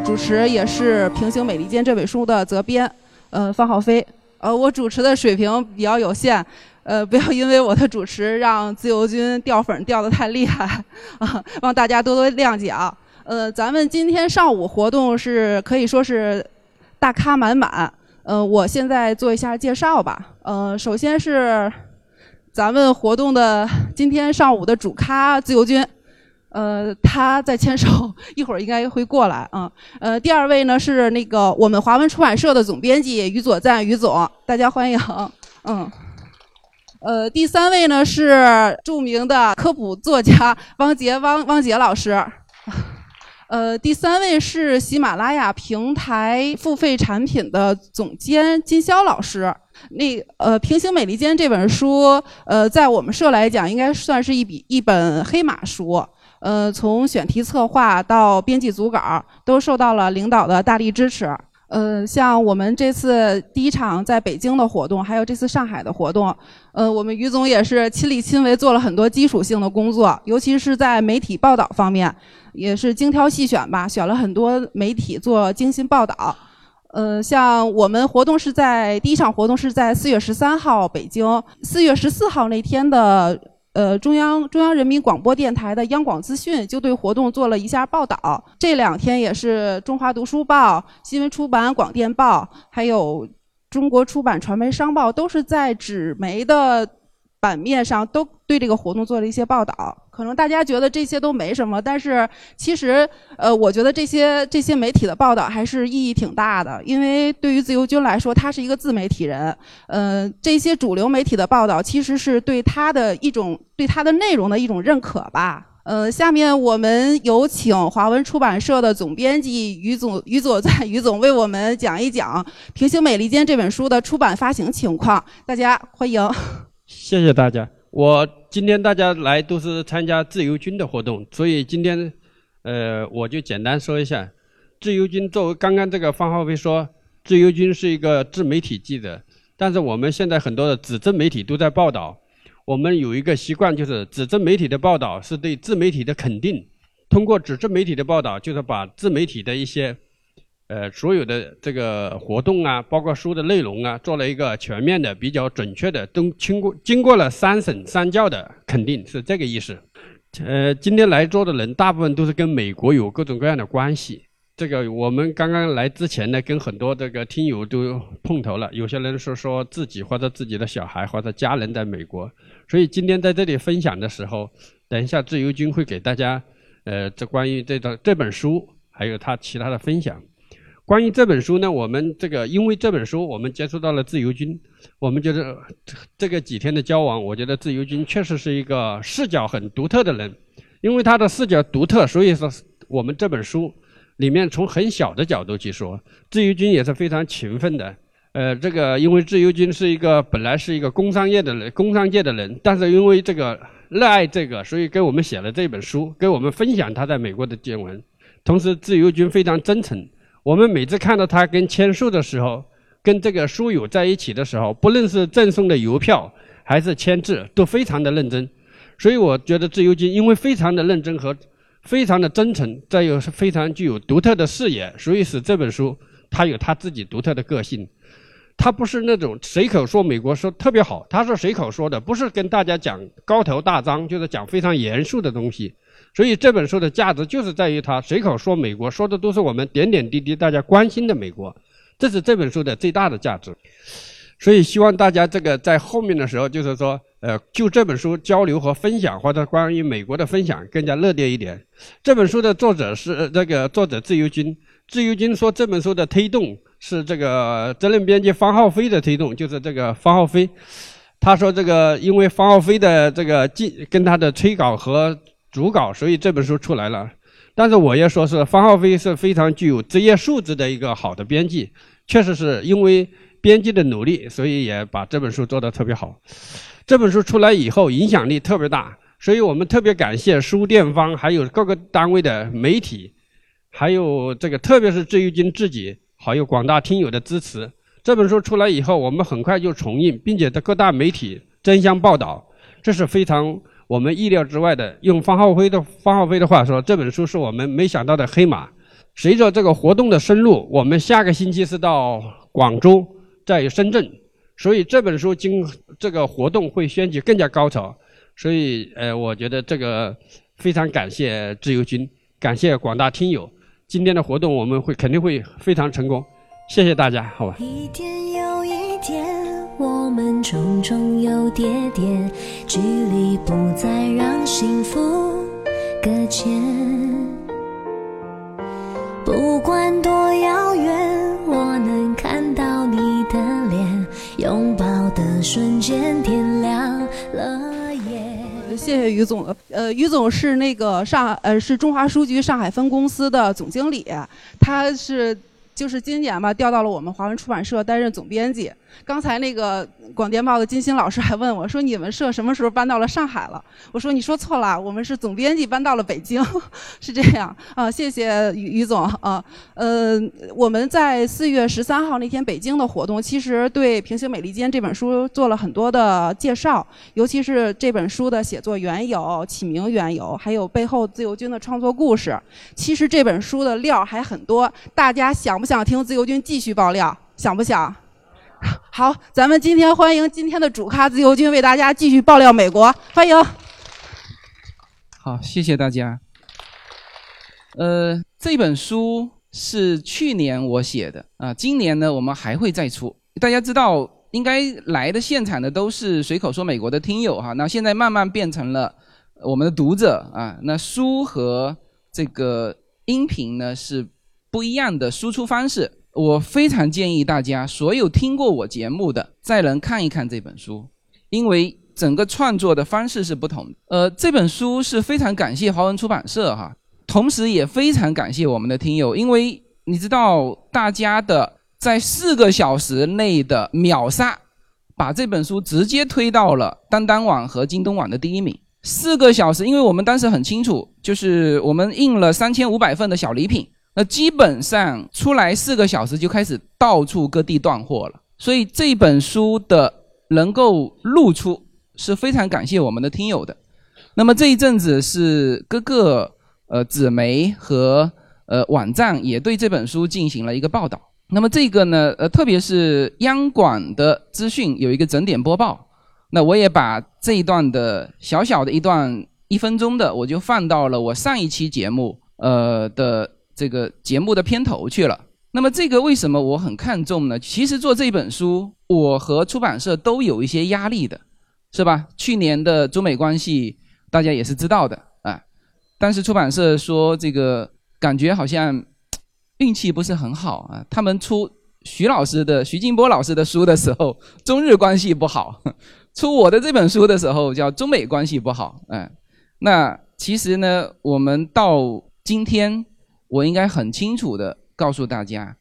主持，也是《平行美利坚》这本书的责编，呃，方浩飞。呃，我主持的水平比较有限，呃，不要因为我的主持让自由军掉粉掉的太厉害 啊，望大家多多谅解啊。呃，咱们今天上午活动是可以说是大咖满满。呃，我现在做一下介绍吧。呃，首先是咱们活动的今天上午的主咖自由军。呃，他在牵手，一会儿应该会过来啊。呃，第二位呢是那个我们华文出版社的总编辑于左赞于总，大家欢迎。嗯，呃，第三位呢是著名的科普作家汪杰汪汪杰老师。呃，第三位是喜马拉雅平台付费产品的总监金潇老师。那呃，《平行美利坚》这本书，呃，在我们社来讲，应该算是一笔一本黑马书。呃，从选题策划到编辑组稿，都受到了领导的大力支持。呃，像我们这次第一场在北京的活动，还有这次上海的活动，呃，我们于总也是亲力亲为做了很多基础性的工作，尤其是在媒体报道方面，也是精挑细选吧，选了很多媒体做精心报道。呃，像我们活动是在第一场活动是在四月十三号北京，四月十四号那天的。呃，中央中央人民广播电台的央广资讯就对活动做了一下报道。这两天也是中华读书报、新闻出版广电报，还有中国出版传媒商报，都是在纸媒的。版面上都对这个活动做了一些报道，可能大家觉得这些都没什么，但是其实，呃，我觉得这些这些媒体的报道还是意义挺大的，因为对于自由军来说，他是一个自媒体人，呃，这些主流媒体的报道其实是对他的一种对他的内容的一种认可吧。呃，下面我们有请华文出版社的总编辑于总于左在于总为我们讲一讲《平行美利坚》这本书的出版发行情况，大家欢迎。谢谢大家。我今天大家来都是参加自由军的活动，所以今天，呃，我就简单说一下，自由军作为刚刚这个方浩飞说，自由军是一个自媒体记者，但是我们现在很多的纸质媒体都在报道，我们有一个习惯，就是纸质媒体的报道是对自媒体的肯定，通过纸质媒体的报道，就是把自媒体的一些。呃，所有的这个活动啊，包括书的内容啊，做了一个全面的、比较准确的，都经过经过了三审三教的肯定，是这个意思。呃，今天来做的人大部分都是跟美国有各种各样的关系。这个我们刚刚来之前呢，跟很多这个听友都碰头了，有些人是说自己或者自己的小孩或者家人在美国，所以今天在这里分享的时候，等一下自由军会给大家，呃，这关于这个这本书还有他其他的分享。关于这本书呢，我们这个因为这本书，我们接触到了自由军，我们觉得这个几天的交往，我觉得自由军确实是一个视角很独特的人，因为他的视角独特，所以说我们这本书里面从很小的角度去说，自由军也是非常勤奋的。呃，这个因为自由军是一个本来是一个工商业的人，工商界的人，但是因为这个热爱这个，所以给我们写了这本书，给我们分享他在美国的见闻。同时，自由军非常真诚。我们每次看到他跟签书的时候，跟这个书友在一起的时候，不论是赠送的邮票还是签字，都非常的认真。所以我觉得自由军因为非常的认真和非常的真诚，再有是非常具有独特的视野，所以使这本书它有它自己独特的个性。他不是那种随口说美国说特别好，他是随口说的，不是跟大家讲高头大张，就是讲非常严肃的东西。所以这本书的价值就是在于他随口说美国，说的都是我们点点滴滴大家关心的美国，这是这本书的最大的价值。所以希望大家这个在后面的时候，就是说，呃，就这本书交流和分享，或者关于美国的分享更加热烈一点。这本书的作者是这个作者自由军，自由军说这本书的推动是这个责任编辑方浩飞的推动，就是这个方浩飞，他说这个因为方浩飞的这个进跟他的催稿和。主稿，所以这本书出来了。但是我也说是方浩飞是非常具有职业素质的一个好的编辑，确实是因为编辑的努力，所以也把这本书做得特别好。这本书出来以后，影响力特别大，所以我们特别感谢书店方，还有各个单位的媒体，还有这个特别是治愈军自己，还有广大听友的支持。这本书出来以后，我们很快就重印，并且在各大媒体争相报道，这是非常。我们意料之外的，用方浩飞的方浩飞的话说，这本书是我们没想到的黑马。随着这个活动的深入，我们下个星期是到广州，在深圳，所以这本书经这个活动会掀起更加高潮。所以，呃，我觉得这个非常感谢自由军，感谢广大听友。今天的活动我们会肯定会非常成功，谢谢大家，好吧。一天又一天，我们重重又叠叠，距离不再让幸福搁浅。不管多遥远，我能看到你的脸，拥抱的瞬间，天亮了。谢谢于总，呃，于总是那个上，呃，是中华书局上海分公司的总经理，他是就是今年吧调到了我们华文出版社担任总编辑。刚才那个广电报的金星老师还问我说：“你们社什么时候搬到了上海了？”我说：“你说错了，我们是总编辑搬到了北京，是这样啊。”谢谢于于总啊。呃，我们在四月十三号那天北京的活动，其实对《平行美利坚》这本书做了很多的介绍，尤其是这本书的写作缘由、起名缘由，还有背后自由军的创作故事。其实这本书的料还很多，大家想不想听自由军继续爆料？想不想？好，咱们今天欢迎今天的主咖自由军为大家继续爆料美国，欢迎。好，谢谢大家。呃，这本书是去年我写的啊，今年呢我们还会再出。大家知道，应该来的现场的都是随口说美国的听友哈，那现在慢慢变成了我们的读者啊。那书和这个音频呢是不一样的输出方式。我非常建议大家，所有听过我节目的，再能看一看这本书，因为整个创作的方式是不同。呃，这本书是非常感谢华文出版社哈，同时也非常感谢我们的听友，因为你知道大家的在四个小时内的秒杀，把这本书直接推到了当当网和京东网的第一名。四个小时，因为我们当时很清楚，就是我们印了三千五百份的小礼品。那基本上出来四个小时就开始到处各地断货了，所以这本书的能够露出是非常感谢我们的听友的。那么这一阵子是各个呃纸媒和呃网站也对这本书进行了一个报道。那么这个呢呃特别是央广的资讯有一个整点播报，那我也把这一段的小小的一段一分钟的我就放到了我上一期节目呃的。这个节目的片头去了。那么这个为什么我很看重呢？其实做这本书，我和出版社都有一些压力的，是吧？去年的中美关系，大家也是知道的啊。但是出版社说这个感觉好像运气不是很好啊。他们出徐老师的徐静波老师的书的时候，中日关系不好；出我的这本书的时候，叫中美关系不好。嗯，那其实呢，我们到今天。我应该很清楚的告诉大家，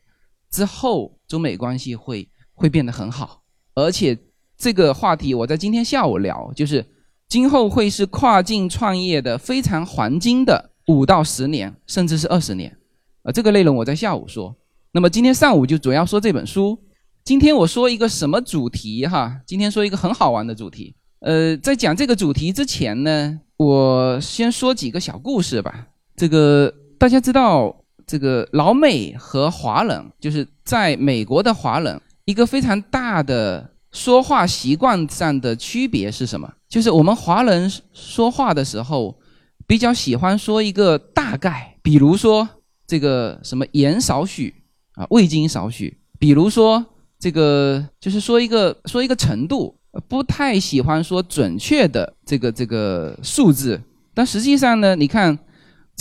之后中美关系会会变得很好，而且这个话题我在今天下午聊，就是今后会是跨境创业的非常黄金的五到十年，甚至是二十年，啊，这个内容我在下午说。那么今天上午就主要说这本书。今天我说一个什么主题哈？今天说一个很好玩的主题。呃，在讲这个主题之前呢，我先说几个小故事吧。这个。大家知道这个老美和华人，就是在美国的华人，一个非常大的说话习惯上的区别是什么？就是我们华人说话的时候，比较喜欢说一个大概，比如说这个什么盐少许啊，味精少许，比如说这个就是说一个说一个程度，不太喜欢说准确的这个这个数字。但实际上呢，你看。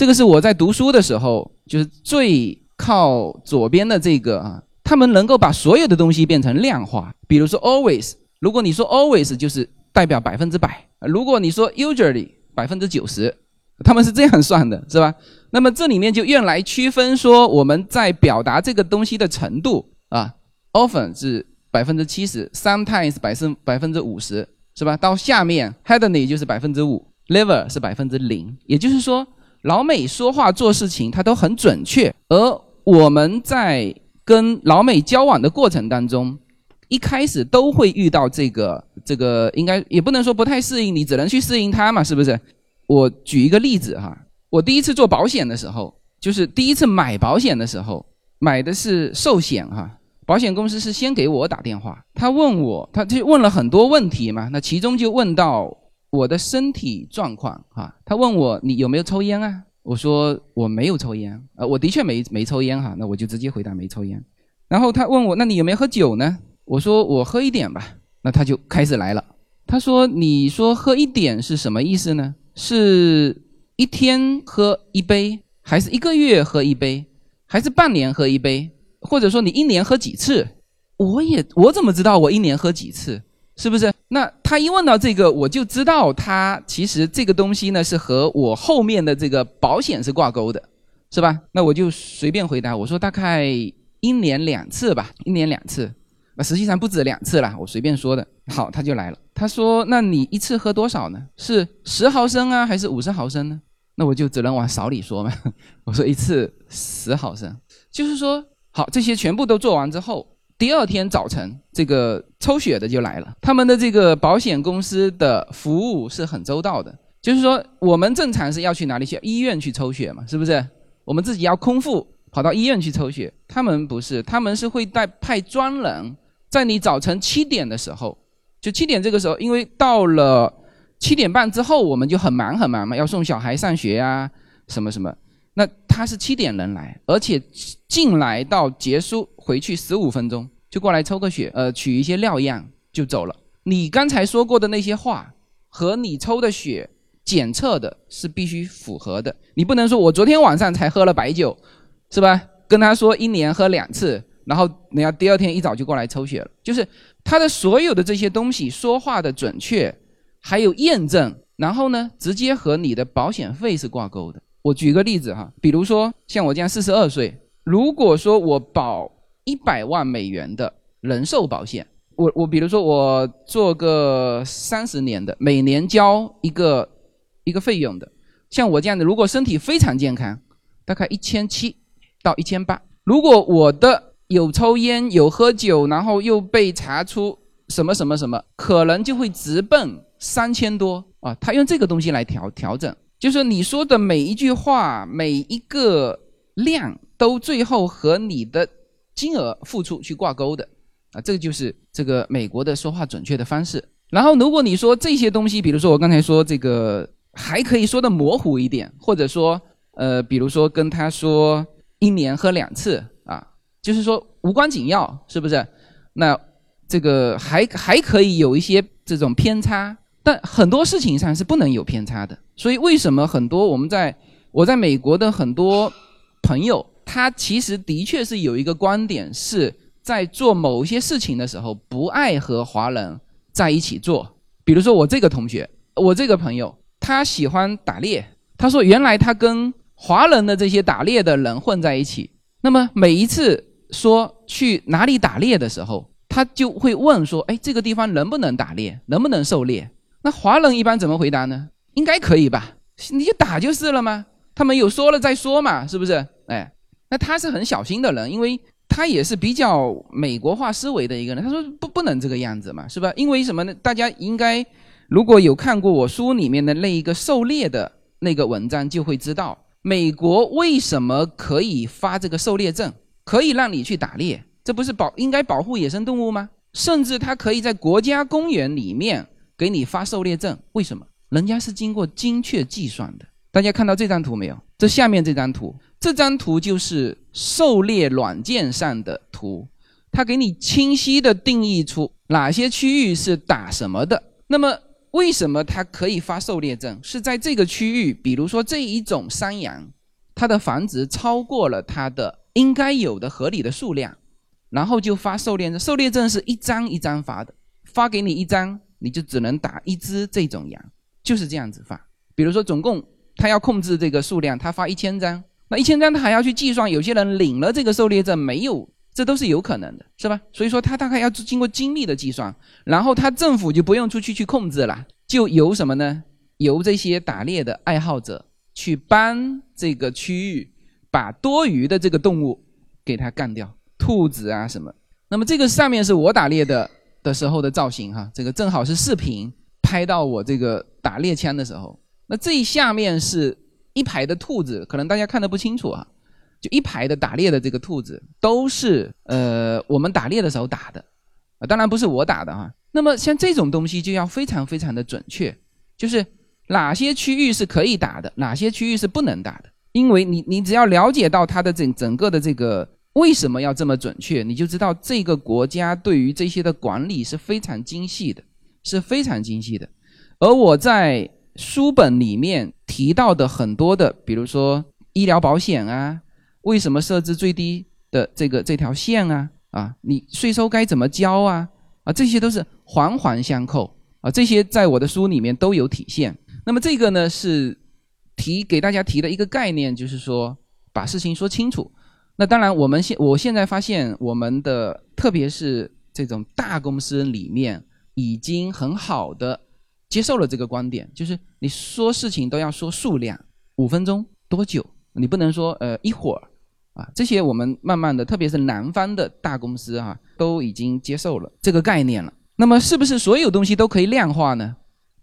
这个是我在读书的时候，就是最靠左边的这个啊，他们能够把所有的东西变成量化。比如说 always，如果你说 always 就是代表百分之百，如果你说 usually 百分之九十，他们是这样算的，是吧？那么这里面就用来区分说我们在表达这个东西的程度啊，often 是百分之七十，sometimes 百分百分之五十，是吧？到下面 h a d d y 就是百分之五，never 是百分之零，也就是说。老美说话做事情，他都很准确，而我们在跟老美交往的过程当中，一开始都会遇到这个这个，应该也不能说不太适应，你只能去适应他嘛，是不是？我举一个例子哈，我第一次做保险的时候，就是第一次买保险的时候，买的是寿险哈，保险公司是先给我打电话，他问我，他就问了很多问题嘛，那其中就问到我的身体状况哈，他问我你有没有抽烟啊？我说我没有抽烟，呃，我的确没没抽烟哈，那我就直接回答没抽烟。然后他问我，那你有没有喝酒呢？我说我喝一点吧。那他就开始来了，他说你说喝一点是什么意思呢？是一天喝一杯，还是一个月喝一杯，还是半年喝一杯，或者说你一年喝几次？我也我怎么知道我一年喝几次？是不是？那他一问到这个，我就知道他其实这个东西呢是和我后面的这个保险是挂钩的，是吧？那我就随便回答，我说大概一年两次吧，一年两次。那实际上不止两次了，我随便说的。好，他就来了，他说：“那你一次喝多少呢？是十毫升啊，还是五十毫升呢？”那我就只能往少里说嘛。我说一次十毫升，就是说好，这些全部都做完之后。第二天早晨，这个抽血的就来了。他们的这个保险公司的服务是很周到的，就是说我们正常是要去哪里去医院去抽血嘛，是不是？我们自己要空腹跑到医院去抽血，他们不是，他们是会带派专人，在你早晨七点的时候，就七点这个时候，因为到了七点半之后，我们就很忙很忙嘛，要送小孩上学啊，什么什么。他是七点人来，而且进来到结束回去十五分钟就过来抽个血，呃，取一些尿样就走了。你刚才说过的那些话和你抽的血检测的是必须符合的。你不能说我昨天晚上才喝了白酒，是吧？跟他说一年喝两次，然后人家第二天一早就过来抽血了。就是他的所有的这些东西说话的准确，还有验证，然后呢，直接和你的保险费是挂钩的。我举个例子哈，比如说像我这样四十二岁，如果说我保一百万美元的人寿保险，我我比如说我做个三十年的，每年交一个一个费用的，像我这样的，如果身体非常健康，大概一千七到一千八。如果我的有抽烟有喝酒，然后又被查出什么什么什么，可能就会直奔三千多啊。他用这个东西来调调整。就是你说的每一句话，每一个量，都最后和你的金额付出去挂钩的，啊，这个就是这个美国的说话准确的方式。然后，如果你说这些东西，比如说我刚才说这个，还可以说的模糊一点，或者说，呃，比如说跟他说一年喝两次啊，就是说无关紧要，是不是？那这个还还可以有一些这种偏差。但很多事情上是不能有偏差的，所以为什么很多我们在我在美国的很多朋友，他其实的确是有一个观点，是在做某些事情的时候不爱和华人在一起做。比如说我这个同学，我这个朋友，他喜欢打猎，他说原来他跟华人的这些打猎的人混在一起，那么每一次说去哪里打猎的时候，他就会问说，哎，这个地方能不能打猎，能不能狩猎？那华人一般怎么回答呢？应该可以吧？你就打就是了吗？他们有说了再说嘛，是不是？哎，那他是很小心的人，因为他也是比较美国化思维的一个人。他说不不能这个样子嘛，是吧？因为什么呢？大家应该如果有看过我书里面的那一个狩猎的那个文章，就会知道美国为什么可以发这个狩猎证，可以让你去打猎，这不是保应该保护野生动物吗？甚至他可以在国家公园里面。给你发狩猎证，为什么？人家是经过精确计算的。大家看到这张图没有？这下面这张图，这张图就是狩猎软件上的图，它给你清晰的定义出哪些区域是打什么的。那么，为什么它可以发狩猎证？是在这个区域，比如说这一种山羊，它的繁殖超过了它的应该有的合理的数量，然后就发狩猎证。狩猎证是一张一张发的，发给你一张。你就只能打一只这种羊，就是这样子发。比如说，总共他要控制这个数量，他发一千张，那一千张他还要去计算，有些人领了这个狩猎证没有，这都是有可能的，是吧？所以说他大概要经过精密的计算，然后他政府就不用出去去控制了，就由什么呢？由这些打猎的爱好者去帮这个区域把多余的这个动物给它干掉，兔子啊什么。那么这个上面是我打猎的。的时候的造型哈，这个正好是视频拍到我这个打猎枪的时候。那这下面是一排的兔子，可能大家看得不清楚啊，就一排的打猎的这个兔子，都是呃我们打猎的时候打的，啊，当然不是我打的哈。那么像这种东西就要非常非常的准确，就是哪些区域是可以打的，哪些区域是不能打的，因为你你只要了解到它的整整个的这个为什么要这么准确，你就知道这个国家对于这些的管理是非常精细的，是非常精细的。而我在书本里面提到的很多的，比如说医疗保险啊，为什么设置最低的这个这条线啊？啊，你税收该怎么交啊？啊，这些都是环环相扣啊，这些在我的书里面都有体现。那么这个呢是提给大家提的一个概念，就是说把事情说清楚。那当然，我们现我现在发现，我们的特别是这种大公司里面已经很好的。接受了这个观点，就是你说事情都要说数量，五分钟多久？你不能说呃一会儿，啊，这些我们慢慢的，特别是南方的大公司哈，都已经接受了这个概念了。那么是不是所有东西都可以量化呢？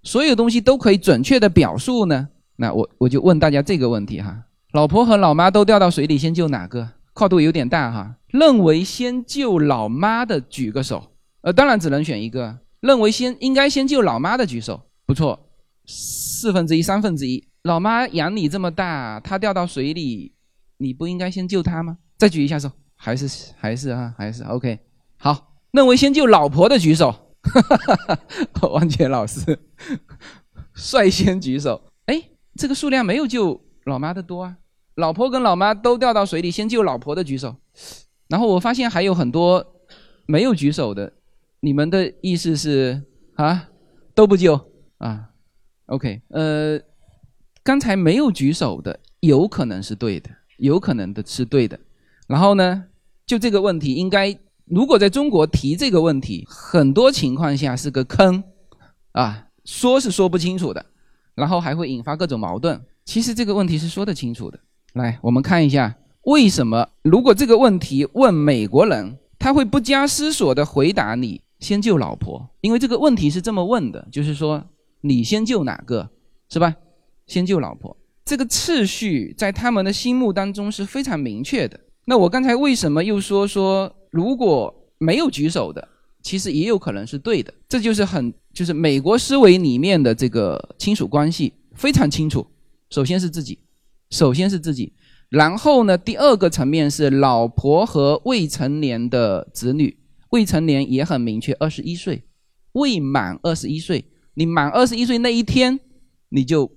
所有东西都可以准确的表述呢？那我我就问大家这个问题哈：老婆和老妈都掉到水里，先救哪个？跨度有点大哈。认为先救老妈的举个手，呃，当然只能选一个。认为先应该先救老妈的举手，不错，四分之一、三分之一。老妈养你这么大，她掉到水里，你不应该先救她吗？再举一下手，还是还是啊，还是 OK。好，认为先救老婆的举手，哈哈哈王杰老师 率先举手。哎，这个数量没有救老妈的多啊。老婆跟老妈都掉到水里，先救老婆的举手。然后我发现还有很多没有举手的。你们的意思是啊，都不救啊？OK，呃，刚才没有举手的，有可能是对的，有可能的是对的。然后呢，就这个问题，应该如果在中国提这个问题，很多情况下是个坑啊，说是说不清楚的，然后还会引发各种矛盾。其实这个问题是说得清楚的。来，我们看一下为什么，如果这个问题问美国人，他会不加思索的回答你。先救老婆，因为这个问题是这么问的，就是说你先救哪个，是吧？先救老婆，这个次序在他们的心目当中是非常明确的。那我刚才为什么又说说如果没有举手的，其实也有可能是对的？这就是很就是美国思维里面的这个亲属关系非常清楚。首先是自己，首先是自己，然后呢，第二个层面是老婆和未成年的子女。未成年也很明确，二十一岁，未满二十一岁，你满二十一岁那一天，你就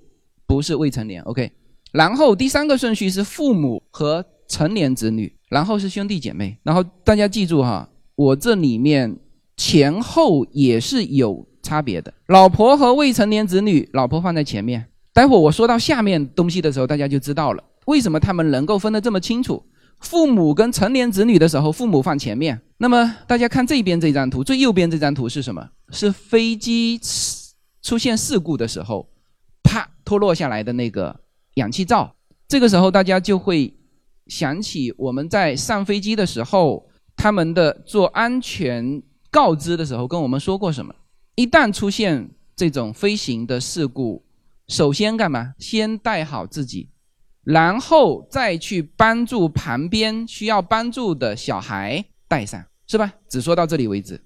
不是未成年，OK。然后第三个顺序是父母和成年子女，然后是兄弟姐妹。然后大家记住哈，我这里面前后也是有差别的。老婆和未成年子女，老婆放在前面。待会我说到下面东西的时候，大家就知道了为什么他们能够分得这么清楚。父母跟成年子女的时候，父母放前面。那么大家看这边这张图，最右边这张图是什么？是飞机出现事故的时候，啪脱落下来的那个氧气罩。这个时候大家就会想起我们在上飞机的时候，他们的做安全告知的时候跟我们说过什么？一旦出现这种飞行的事故，首先干嘛？先带好自己。然后再去帮助旁边需要帮助的小孩带上，是吧？只说到这里为止。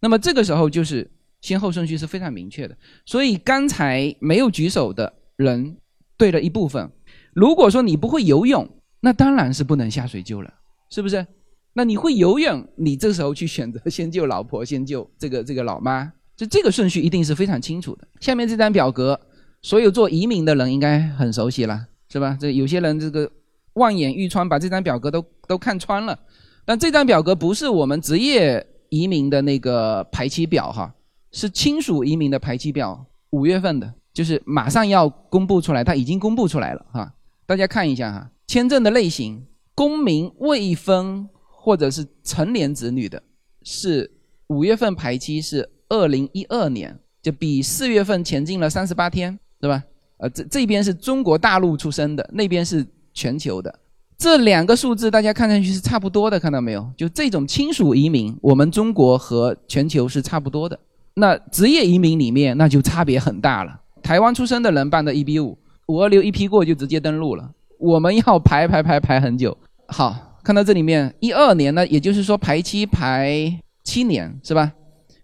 那么这个时候就是先后顺序是非常明确的。所以刚才没有举手的人对了一部分。如果说你不会游泳，那当然是不能下水救了，是不是？那你会游泳，你这时候去选择先救老婆，先救这个这个老妈，就这个顺序一定是非常清楚的。下面这张表格，所有做移民的人应该很熟悉了。是吧？这有些人这个望眼欲穿，把这张表格都都看穿了。但这张表格不是我们职业移民的那个排期表哈，是亲属移民的排期表，五月份的，就是马上要公布出来，它已经公布出来了哈。大家看一下哈，签证的类型，公民未婚或者是成年子女的，是五月份排期是二零一二年，就比四月份前进了三十八天，对吧？呃，这这边是中国大陆出生的，那边是全球的，这两个数字大家看上去是差不多的，看到没有？就这种亲属移民，我们中国和全球是差不多的。那职业移民里面，那就差别很大了。台湾出生的人办的一比五，五二六一批过就直接登录了，我们要排排排排很久。好，看到这里面一二年呢，也就是说排期排七年是吧？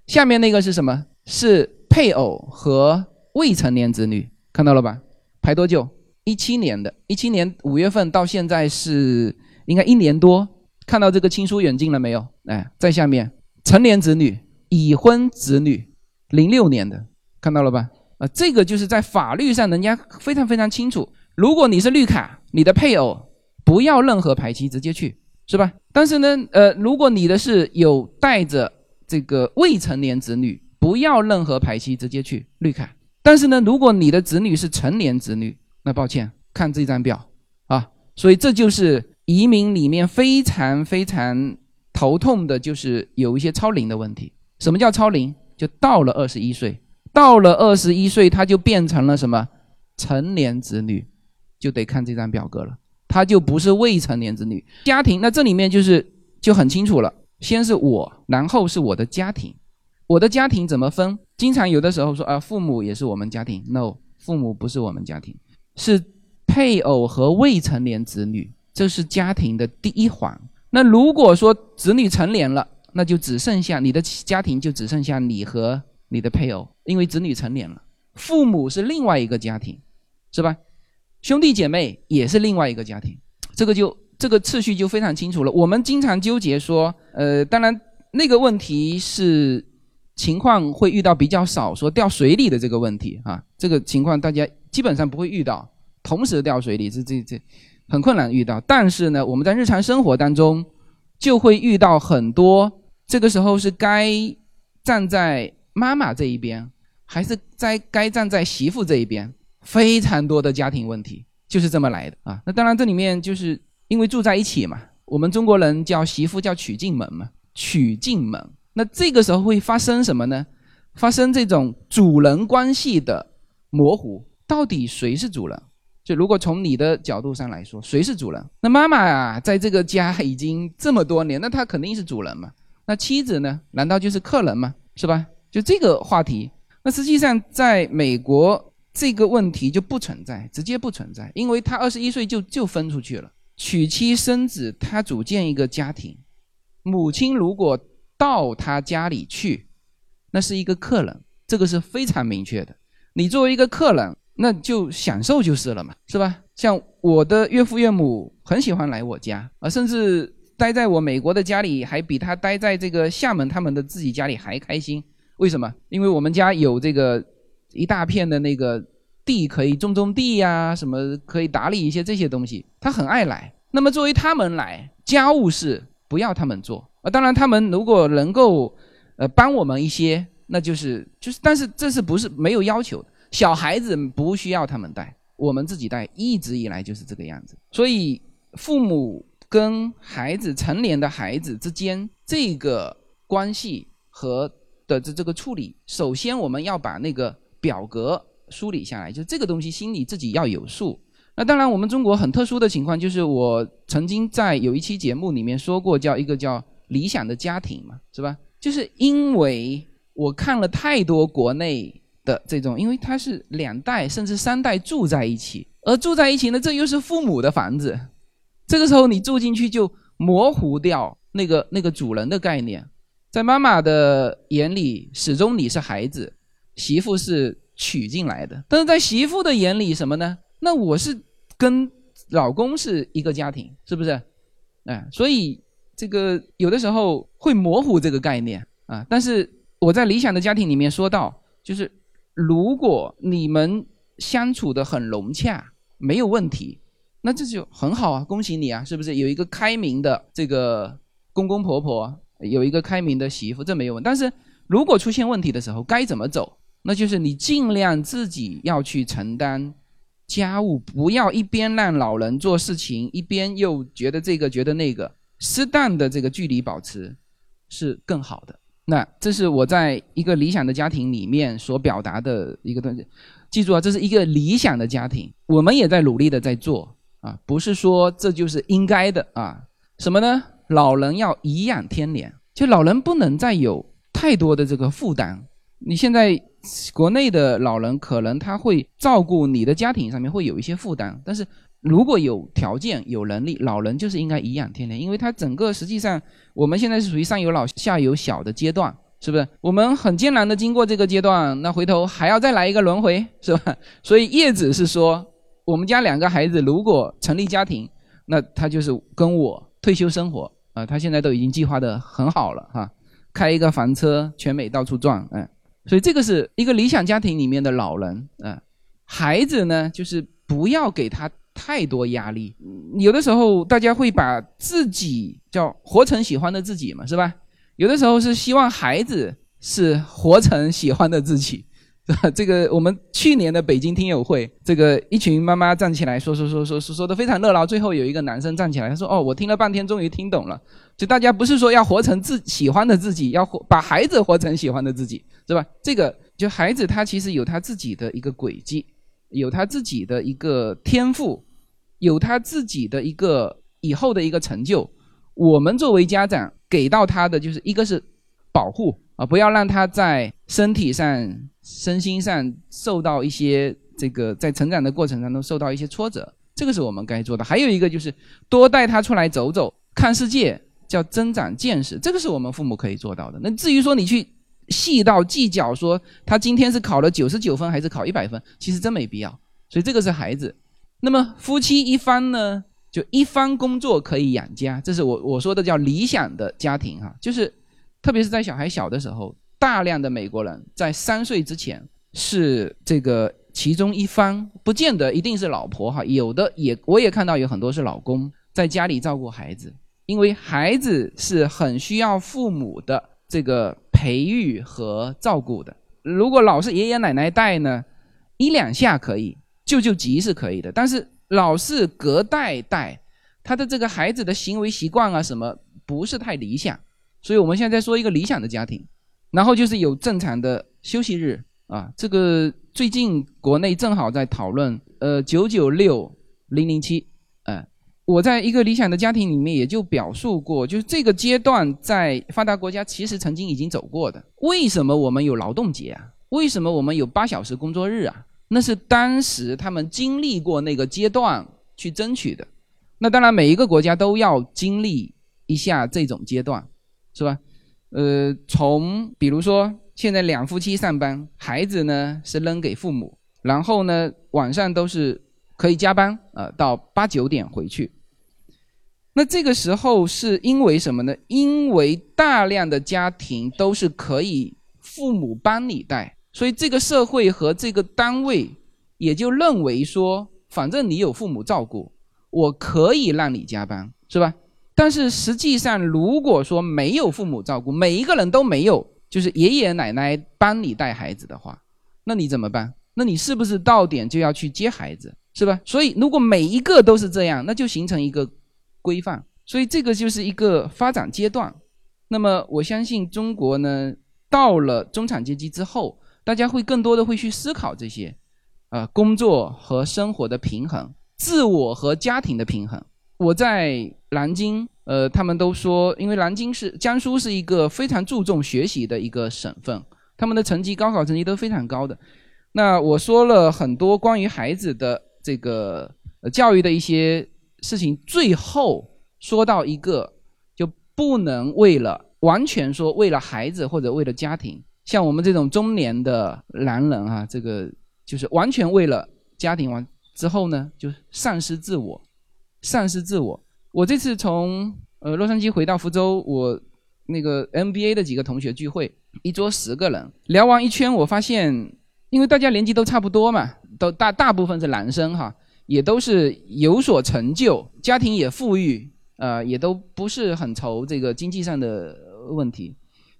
下面那个是什么？是配偶和未成年子女，看到了吧？排多久？一七年的，一七年五月份到现在是应该一年多。看到这个亲疏远近了没有？哎，在下面成年子女、已婚子女，零六年的，看到了吧？啊，这个就是在法律上人家非常非常清楚。如果你是绿卡，你的配偶不要任何排期，直接去，是吧？但是呢，呃，如果你的是有带着这个未成年子女，不要任何排期，直接去绿卡。但是呢，如果你的子女是成年子女，那抱歉，看这张表啊。所以这就是移民里面非常非常头痛的，就是有一些超龄的问题。什么叫超龄？就到了二十一岁，到了二十一岁，他就变成了什么成年子女，就得看这张表格了。他就不是未成年子女。家庭那这里面就是就很清楚了，先是我，然后是我的家庭。我的家庭怎么分？经常有的时候说啊，父母也是我们家庭。No，父母不是我们家庭，是配偶和未成年子女，这是家庭的第一环。那如果说子女成年了，那就只剩下你的家庭，就只剩下你和你的配偶，因为子女成年了。父母是另外一个家庭，是吧？兄弟姐妹也是另外一个家庭，这个就这个次序就非常清楚了。我们经常纠结说，呃，当然那个问题是。情况会遇到比较少，说掉水里的这个问题啊，这个情况大家基本上不会遇到，同时掉水里这这这很困难遇到。但是呢，我们在日常生活当中就会遇到很多，这个时候是该站在妈妈这一边，还是在该站在媳妇这一边？非常多的家庭问题就是这么来的啊。那当然这里面就是因为住在一起嘛，我们中国人叫媳妇叫娶进门嘛，娶进门。那这个时候会发生什么呢？发生这种主人关系的模糊，到底谁是主人？就如果从你的角度上来说，谁是主人？那妈妈啊，在这个家已经这么多年，那她肯定是主人嘛。那妻子呢？难道就是客人吗？是吧？就这个话题，那实际上在美国这个问题就不存在，直接不存在，因为他二十一岁就就分出去了，娶妻生子，他组建一个家庭，母亲如果。到他家里去，那是一个客人，这个是非常明确的。你作为一个客人，那就享受就是了嘛，是吧？像我的岳父岳母很喜欢来我家啊，甚至待在我美国的家里，还比他待在这个厦门他们的自己家里还开心。为什么？因为我们家有这个一大片的那个地可以种种地呀，什么可以打理一些这些东西，他很爱来。那么作为他们来，家务事不要他们做。啊，当然，他们如果能够，呃，帮我们一些，那就是就是，但是这是不是没有要求？小孩子不需要他们带，我们自己带，一直以来就是这个样子。所以，父母跟孩子成年的孩子之间这个关系和的这这个处理，首先我们要把那个表格梳理下来，就这个东西心里自己要有数。那当然，我们中国很特殊的情况，就是我曾经在有一期节目里面说过，叫一个叫。理想的家庭嘛，是吧？就是因为我看了太多国内的这种，因为他是两代甚至三代住在一起，而住在一起呢，这又是父母的房子，这个时候你住进去就模糊掉那个那个主人的概念，在妈妈的眼里，始终你是孩子，媳妇是娶进来的，但是在媳妇的眼里什么呢？那我是跟老公是一个家庭，是不是？哎，所以。这个有的时候会模糊这个概念啊，但是我在理想的家庭里面说到，就是如果你们相处的很融洽，没有问题，那这就很好啊，恭喜你啊，是不是有一个开明的这个公公婆婆，有一个开明的媳妇，这没有问题。但是如果出现问题的时候，该怎么走？那就是你尽量自己要去承担家务，不要一边让老人做事情，一边又觉得这个觉得那个。适当的这个距离保持是更好的。那这是我在一个理想的家庭里面所表达的一个东西。记住啊，这是一个理想的家庭，我们也在努力的在做啊，不是说这就是应该的啊。什么呢？老人要颐养天年，就老人不能再有太多的这个负担。你现在国内的老人可能他会照顾你的家庭上面会有一些负担，但是如果有条件、有能力，老人就是应该颐养天年，因为他整个实际上我们现在是属于上有老下有小的阶段，是不是？我们很艰难的经过这个阶段，那回头还要再来一个轮回，是吧？所以叶子是说，我们家两个孩子如果成立家庭，那他就是跟我退休生活啊，他现在都已经计划的很好了哈，开一个房车，全美到处转，嗯。所以这个是一个理想家庭里面的老人，嗯，孩子呢，就是不要给他太多压力。有的时候大家会把自己叫活成喜欢的自己嘛，是吧？有的时候是希望孩子是活成喜欢的自己。这个我们去年的北京听友会，这个一群妈妈站起来说说说说说说的非常热闹，最后有一个男生站起来，他说：“哦，我听了半天，终于听懂了。就大家不是说要活成自喜欢的自己，要活把孩子活成喜欢的自己，是吧？这个就孩子他其实有他自己的一个轨迹，有他自己的一个天赋，有他自己的一个以后的一个成就。我们作为家长给到他的就是一个是保护啊，不要让他在身体上。”身心上受到一些这个，在成长的过程当中受到一些挫折，这个是我们该做的。还有一个就是多带他出来走走，看世界，叫增长见识，这个是我们父母可以做到的。那至于说你去细到计较说他今天是考了九十九分还是考一百分，其实真没必要。所以这个是孩子。那么夫妻一方呢，就一方工作可以养家，这是我我说的叫理想的家庭哈，就是特别是在小孩小的时候。大量的美国人在三岁之前是这个其中一方，不见得一定是老婆哈，有的也我也看到有很多是老公在家里照顾孩子，因为孩子是很需要父母的这个培育和照顾的。如果老是爷爷奶奶带呢，一两下可以，救救急是可以的，但是老是隔代带，他的这个孩子的行为习惯啊什么不是太理想，所以我们现在说一个理想的家庭。然后就是有正常的休息日啊，这个最近国内正好在讨论，呃，九九六零零七，呃，我在一个理想的家庭里面也就表述过，就是这个阶段在发达国家其实曾经已经走过的。为什么我们有劳动节啊？为什么我们有八小时工作日啊？那是当时他们经历过那个阶段去争取的。那当然每一个国家都要经历一下这种阶段，是吧？呃，从比如说现在两夫妻上班，孩子呢是扔给父母，然后呢晚上都是可以加班，呃，到八九点回去。那这个时候是因为什么呢？因为大量的家庭都是可以父母帮你带，所以这个社会和这个单位也就认为说，反正你有父母照顾，我可以让你加班，是吧？但是实际上，如果说没有父母照顾，每一个人都没有，就是爷爷奶奶帮你带孩子的话，那你怎么办？那你是不是到点就要去接孩子，是吧？所以如果每一个都是这样，那就形成一个规范。所以这个就是一个发展阶段。那么我相信中国呢，到了中产阶级之后，大家会更多的会去思考这些，呃，工作和生活的平衡，自我和家庭的平衡。我在南京，呃，他们都说，因为南京是江苏是一个非常注重学习的一个省份，他们的成绩高考成绩都非常高的。那我说了很多关于孩子的这个呃教育的一些事情，最后说到一个，就不能为了完全说为了孩子或者为了家庭，像我们这种中年的男人啊，这个就是完全为了家庭完之后呢，就丧失自我。丧失自我。我这次从呃洛杉矶回到福州，我那个 MBA 的几个同学聚会，一桌十个人，聊完一圈，我发现，因为大家年纪都差不多嘛，都大大部分是男生哈，也都是有所成就，家庭也富裕，呃，也都不是很愁这个经济上的问题。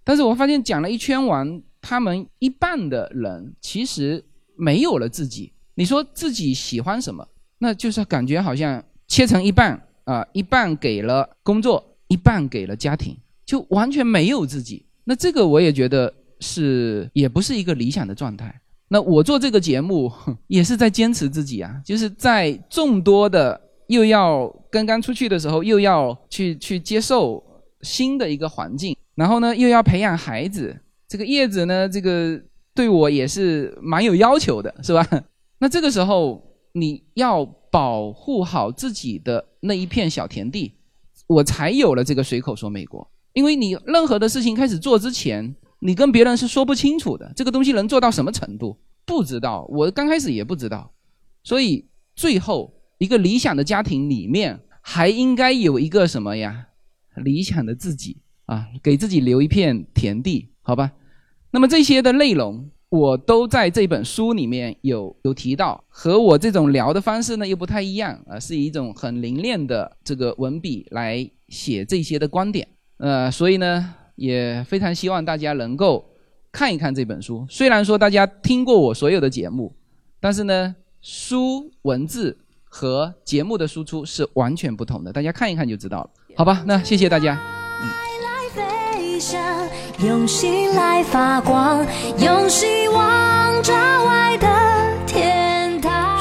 但是我发现讲了一圈完，他们一半的人其实没有了自己。你说自己喜欢什么？那就是感觉好像。切成一半啊，一半给了工作，一半给了家庭，就完全没有自己。那这个我也觉得是，也不是一个理想的状态。那我做这个节目也是在坚持自己啊，就是在众多的又要刚刚出去的时候，又要去去接受新的一个环境，然后呢又要培养孩子。这个叶子呢，这个对我也是蛮有要求的，是吧？那这个时候你要保护好自己的那一片小田地，我才有了这个随口说美国。因为你任何的事情开始做之前，你跟别人是说不清楚的，这个东西能做到什么程度，不知道。我刚开始也不知道，所以最后一个理想的家庭里面，还应该有一个什么呀？理想的自己啊，给自己留一片田地，好吧？那么这些的内容，我都在这本书里面有有提到，和我这种聊的方式呢又不太一样啊，是一种很凝练的这个文笔来写这些的观点，呃，所以呢，也非常希望大家能够看一看这本书。虽然说大家听过我所有的节目，但是呢，书文字和节目的输出是完全不同的，大家看一看就知道了，好吧？那谢谢大家。用心来发光，用希望照外的天堂。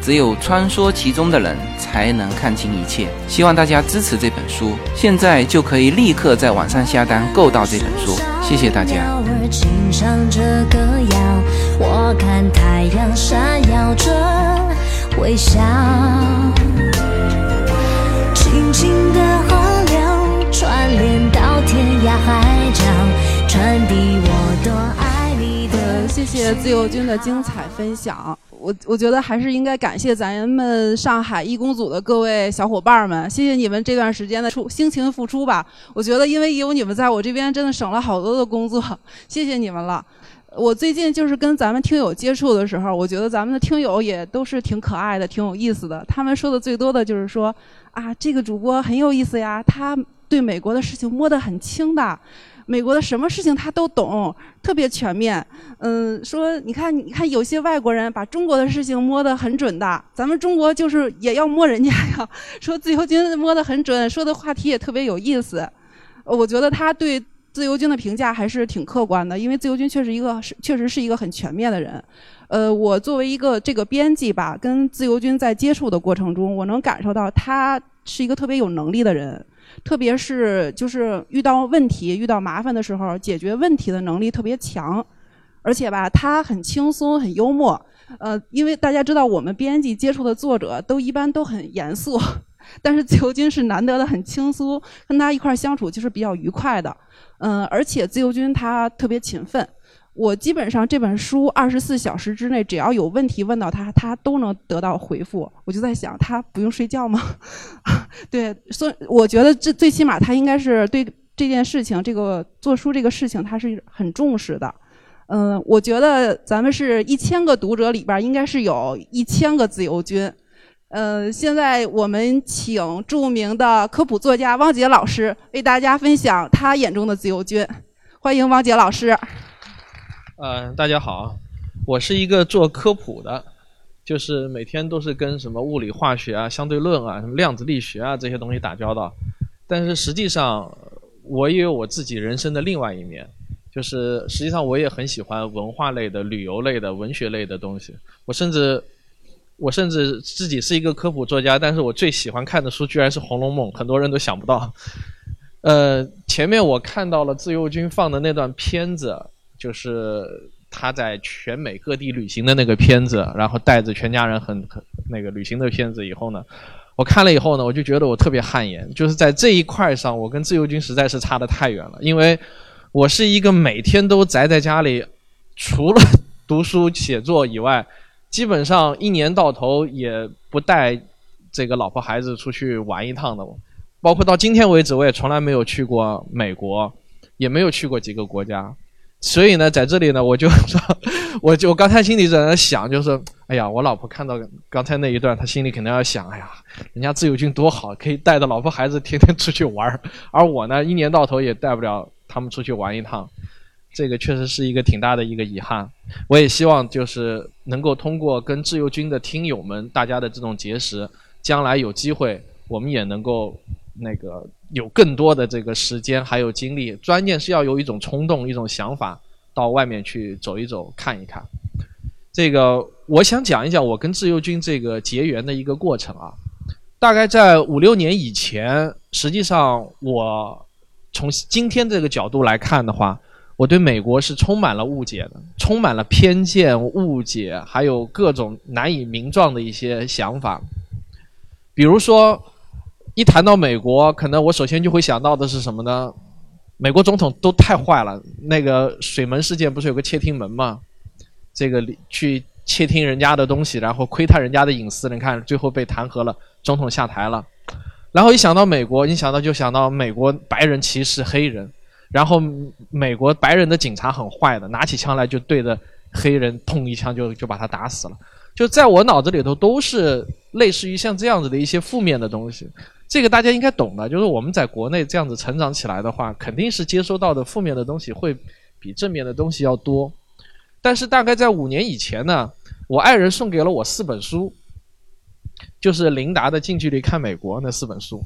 只有穿梭其中的人才能看清一切。希望大家支持这本书，现在就可以立刻在网上下单购到这本书。谢谢大家。鸟儿轻唱着歌谣，我看太阳闪耀着微笑。轻轻的谢自由军的精彩分享。我我觉得还是应该感谢咱们上海义工组的各位小伙伴们，谢谢你们这段时间的出辛勤付出吧。我觉得因为有你们在我这边，真的省了好多的工作，谢谢你们了。我最近就是跟咱们听友接触的时候，我觉得咱们的听友也都是挺可爱的，挺有意思的。他们说的最多的就是说，啊，这个主播很有意思呀，他对美国的事情摸得很清的。美国的什么事情他都懂，特别全面。嗯，说你看，你看有些外国人把中国的事情摸得很准的，咱们中国就是也要摸人家呀。说自由军摸得很准，说的话题也特别有意思。我觉得他对自由军的评价还是挺客观的，因为自由军确实一个是确实是一个很全面的人。呃，我作为一个这个编辑吧，跟自由军在接触的过程中，我能感受到他是一个特别有能力的人。特别是就是遇到问题、遇到麻烦的时候，解决问题的能力特别强，而且吧，他很轻松、很幽默。呃，因为大家知道，我们编辑接触的作者都一般都很严肃，但是自由军是难得的很轻松，跟他一块儿相处就是比较愉快的。嗯、而且自由军他特别勤奋。我基本上这本书二十四小时之内，只要有问题问到他，他都能得到回复。我就在想，他不用睡觉吗？对，所以我觉得这最起码他应该是对这件事情，这个做书这个事情，他是很重视的。嗯，我觉得咱们是一千个读者里边，应该是有一千个自由军。呃，现在我们请著名的科普作家汪杰老师为大家分享他眼中的自由军。欢迎汪杰老师。呃，大家好，我是一个做科普的，就是每天都是跟什么物理、化学啊、相对论啊、什么量子力学啊这些东西打交道。但是实际上，我也有我自己人生的另外一面，就是实际上我也很喜欢文化类的、旅游类的、文学类的东西。我甚至，我甚至自己是一个科普作家，但是我最喜欢看的书居然是《红楼梦》，很多人都想不到。呃，前面我看到了自由军放的那段片子，就是他在全美各地旅行的那个片子，然后带着全家人很很那个旅行的片子以后呢，我看了以后呢，我就觉得我特别汗颜，就是在这一块上，我跟自由军实在是差得太远了，因为我是一个每天都宅在家里，除了读书写作以外，基本上一年到头也不带这个老婆孩子出去玩一趟的。包括到今天为止，我也从来没有去过美国，也没有去过几个国家。所以呢，在这里呢，我就说，我就我刚才心里在那想，就是，哎呀，我老婆看到刚才那一段，她心里肯定要想，哎呀，人家自由军多好，可以带着老婆孩子天天出去玩，而我呢，一年到头也带不了他们出去玩一趟，这个确实是一个挺大的一个遗憾。我也希望就是能够通过跟自由军的听友们大家的这种结识，将来有机会我们也能够那个有更多的这个时间还有精力，关键是要有一种冲动、一种想法，到外面去走一走、看一看。这个我想讲一讲我跟自由军这个结缘的一个过程啊。大概在五六年以前，实际上我从今天这个角度来看的话，我对美国是充满了误解的，充满了偏见、误解，还有各种难以名状的一些想法。比如说，一谈到美国，可能我首先就会想到的是什么呢？美国总统都太坏了。那个水门事件不是有个窃听门吗？这个去窃听人家的东西，然后窥探人家的隐私，你看最后被弹劾了。总统下台了，然后一想到美国，一想到就想到美国白人歧视黑人，然后美国白人的警察很坏的，拿起枪来就对着黑人砰一枪就就把他打死了。就在我脑子里头都是类似于像这样子的一些负面的东西。这个大家应该懂的，就是我们在国内这样子成长起来的话，肯定是接收到的负面的东西会比正面的东西要多。但是大概在五年以前呢，我爱人送给了我四本书。就是琳达的《近距离看美国》那四本书，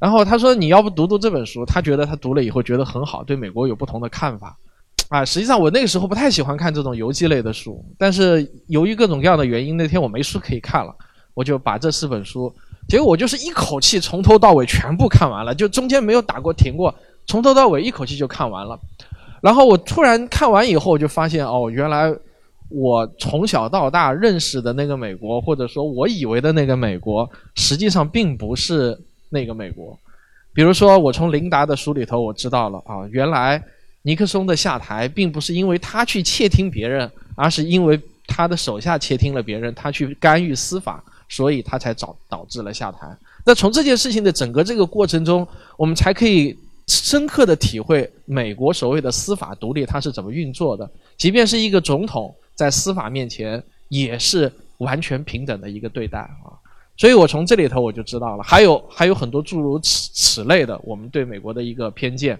然后他说你要不读读这本书，他觉得他读了以后觉得很好，对美国有不同的看法。啊，实际上我那个时候不太喜欢看这种游记类的书，但是由于各种各样的原因，那天我没书可以看了，我就把这四本书，结果我就是一口气从头到尾全部看完了，就中间没有打过停过，从头到尾一口气就看完了。然后我突然看完以后，就发现哦，原来。我从小到大认识的那个美国，或者说我以为的那个美国，实际上并不是那个美国。比如说，我从琳达的书里头我知道了啊，原来尼克松的下台并不是因为他去窃听别人，而是因为他的手下窃听了别人，他去干预司法，所以他才导导致了下台。那从这件事情的整个这个过程中，我们才可以深刻的体会美国所谓的司法独立它是怎么运作的。即便是一个总统。在司法面前也是完全平等的一个对待啊，所以我从这里头我就知道了，还有还有很多诸如此此类的我们对美国的一个偏见。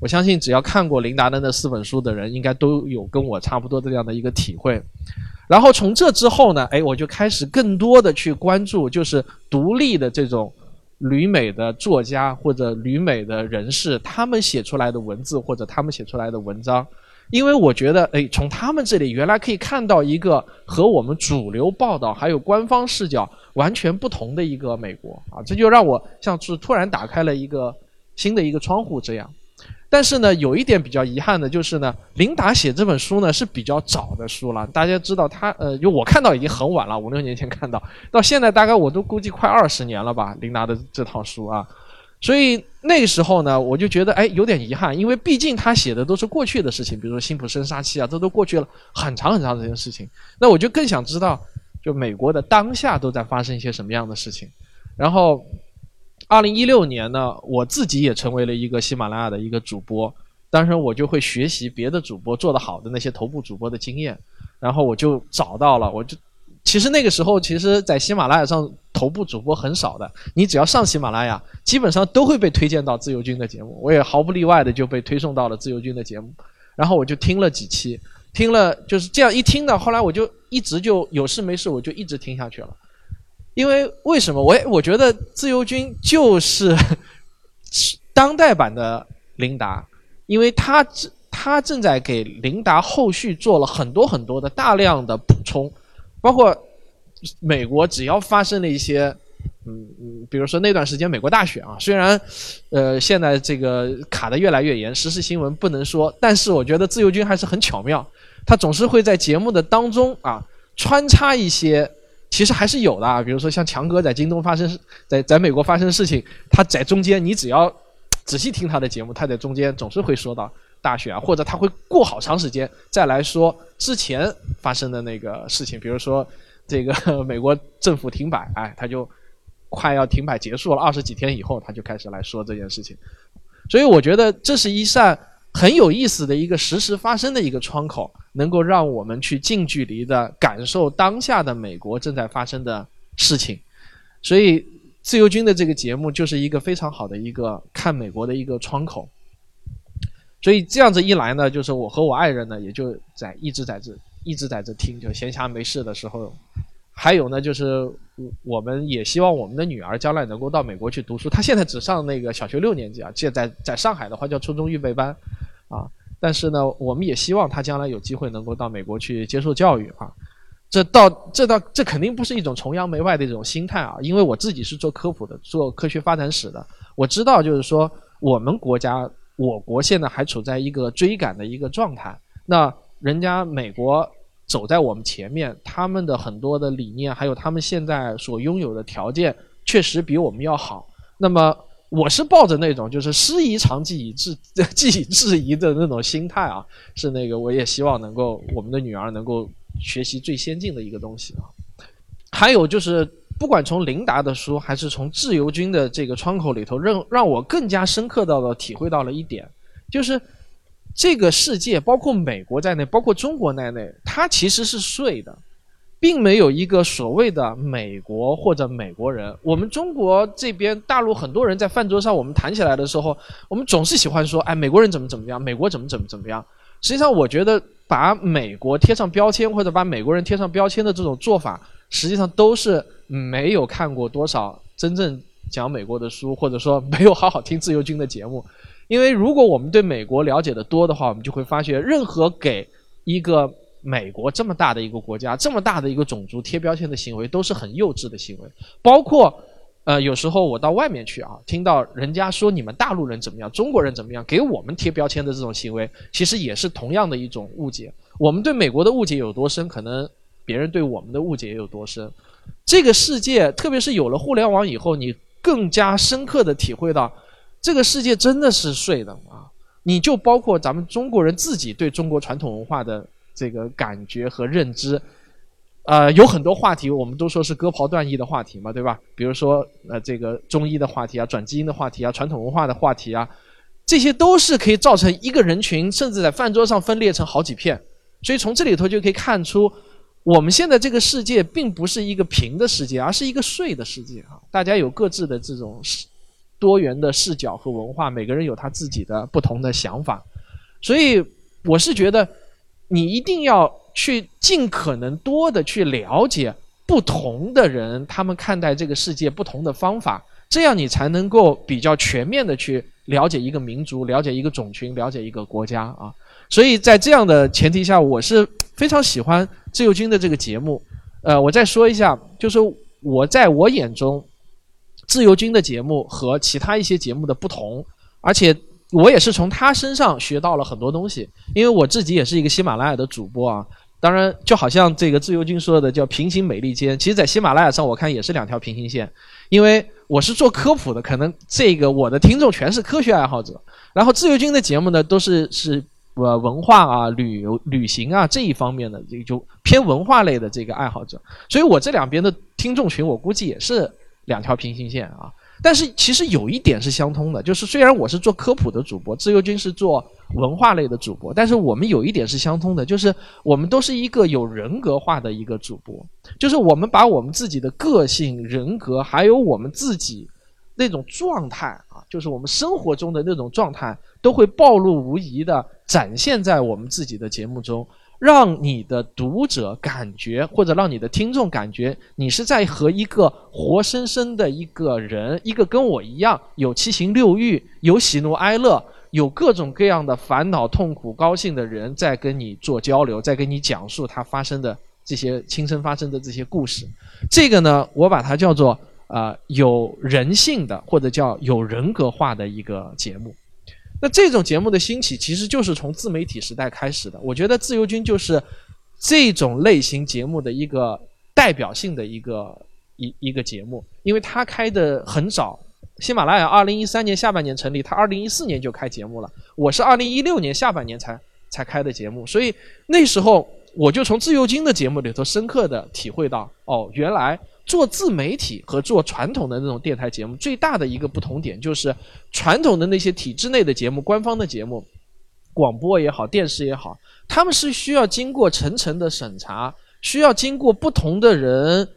我相信只要看过琳达的那四本书的人，应该都有跟我差不多这样的一个体会。然后从这之后呢，哎，我就开始更多的去关注，就是独立的这种旅美的作家或者旅美的人士，他们写出来的文字或者他们写出来的文章。因为我觉得，哎，从他们这里原来可以看到一个和我们主流报道还有官方视角完全不同的一个美国啊，这就让我像是突然打开了一个新的一个窗户这样。但是呢，有一点比较遗憾的就是呢，琳达写这本书呢是比较早的书了，大家知道他呃，就我看到已经很晚了，五六年前看到，到现在大概我都估计快二十年了吧，琳达的这套书啊。所以那时候呢，我就觉得哎有点遗憾，因为毕竟他写的都是过去的事情，比如说辛普森杀妻啊，这都过去了很长很长时间事情。那我就更想知道，就美国的当下都在发生一些什么样的事情。然后，二零一六年呢，我自己也成为了一个喜马拉雅的一个主播，当时我就会学习别的主播做得好的那些头部主播的经验，然后我就找到了，我就。其实那个时候，其实，在喜马拉雅上头部主播很少的。你只要上喜马拉雅，基本上都会被推荐到自由军的节目。我也毫不例外的就被推送到了自由军的节目，然后我就听了几期，听了就是这样一听呢，后来我就一直就有事没事我就一直听下去了。因为为什么？我我觉得自由军就是当代版的琳达，因为他他正在给琳达后续做了很多很多的大量的补充。包括美国，只要发生了一些，嗯嗯，比如说那段时间美国大选啊，虽然，呃，现在这个卡的越来越严，时事新闻不能说，但是我觉得自由军还是很巧妙，他总是会在节目的当中啊穿插一些，其实还是有的啊，比如说像强哥在京东发生，在在美国发生的事情，他在中间，你只要仔细听他的节目，他在中间总是会说到。大选，或者他会过好长时间再来说之前发生的那个事情，比如说这个美国政府停摆，哎，他就快要停摆结束了二十几天以后，他就开始来说这件事情。所以我觉得这是一扇很有意思的一个实时发生的一个窗口，能够让我们去近距离的感受当下的美国正在发生的事情。所以自由军的这个节目就是一个非常好的一个看美国的一个窗口。所以这样子一来呢，就是我和我爱人呢，也就在一直在这一直在这听，就闲暇没事的时候，还有呢，就是我我们也希望我们的女儿将来能够到美国去读书。她现在只上那个小学六年级啊，现在在上海的话叫初中预备班，啊，但是呢，我们也希望他将来有机会能够到美国去接受教育啊。这到这到这肯定不是一种崇洋媚外的一种心态啊，因为我自己是做科普的，做科学发展史的，我知道就是说我们国家我国现在还处在一个追赶的一个状态，那人家美国走在我们前面，他们的很多的理念，还有他们现在所拥有的条件，确实比我们要好。那么我是抱着那种就是师夷长技以制 技以制夷的那种心态啊，是那个我也希望能够我们的女儿能够。学习最先进的一个东西啊，还有就是，不管从琳达的书，还是从自由军的这个窗口里头，让让我更加深刻到的体会到了一点，就是这个世界，包括美国在内，包括中国在内，它其实是睡的，并没有一个所谓的美国或者美国人。我们中国这边大陆很多人在饭桌上，我们谈起来的时候，我们总是喜欢说，哎，美国人怎么怎么样，美国怎么怎么怎么样。实际上，我觉得。把美国贴上标签，或者把美国人贴上标签的这种做法，实际上都是没有看过多少真正讲美国的书，或者说没有好好听自由军的节目。因为如果我们对美国了解的多的话，我们就会发现，任何给一个美国这么大的一个国家、这么大的一个种族贴标签的行为，都是很幼稚的行为，包括。呃，有时候我到外面去啊，听到人家说你们大陆人怎么样，中国人怎么样，给我们贴标签的这种行为，其实也是同样的一种误解。我们对美国的误解有多深，可能别人对我们的误解也有多深。这个世界，特别是有了互联网以后，你更加深刻的体会到，这个世界真的是睡的啊！你就包括咱们中国人自己对中国传统文化的这个感觉和认知。呃，有很多话题，我们都说是割袍断义的话题嘛，对吧？比如说，呃，这个中医的话题啊，转基因的话题啊，传统文化的话题啊，这些都是可以造成一个人群，甚至在饭桌上分裂成好几片。所以从这里头就可以看出，我们现在这个世界并不是一个平的世界，而是一个碎的世界啊！大家有各自的这种多元的视角和文化，每个人有他自己的不同的想法。所以我是觉得，你一定要。去尽可能多的去了解不同的人，他们看待这个世界不同的方法，这样你才能够比较全面的去了解一个民族，了解一个种群，了解一个国家啊。所以在这样的前提下，我是非常喜欢自由军的这个节目。呃，我再说一下，就是我在我眼中，自由军的节目和其他一些节目的不同，而且我也是从他身上学到了很多东西，因为我自己也是一个喜马拉雅的主播啊。当然，就好像这个自由军说的叫平行美利坚，其实，在喜马拉雅上我看也是两条平行线。因为我是做科普的，可能这个我的听众全是科学爱好者，然后自由军的节目呢都是是呃文化啊、旅游、旅行啊这一方面的，这就偏文化类的这个爱好者。所以我这两边的听众群，我估计也是两条平行线啊。但是其实有一点是相通的，就是虽然我是做科普的主播，自由军是做文化类的主播，但是我们有一点是相通的，就是我们都是一个有人格化的一个主播，就是我们把我们自己的个性、人格，还有我们自己那种状态啊，就是我们生活中的那种状态，都会暴露无遗的展现在我们自己的节目中。让你的读者感觉，或者让你的听众感觉，你是在和一个活生生的一个人，一个跟我一样有七情六欲、有喜怒哀乐、有各种各样的烦恼、痛苦、高兴的人，在跟你做交流，在跟你讲述他发生的这些亲身发生的这些故事。这个呢，我把它叫做啊有人性的，或者叫有人格化的一个节目。那这种节目的兴起，其实就是从自媒体时代开始的。我觉得自由军就是这种类型节目的一个代表性的一个一一个节目，因为它开的很早。喜马拉雅二零一三年下半年成立，它二零一四年就开节目了。我是二零一六年下半年才才开的节目，所以那时候我就从自由金的节目里头深刻的体会到，哦，原来。做自媒体和做传统的那种电台节目，最大的一个不同点就是，传统的那些体制内的节目、官方的节目，广播也好、电视也好，他们是需要经过层层的审查，需要经过不同的人，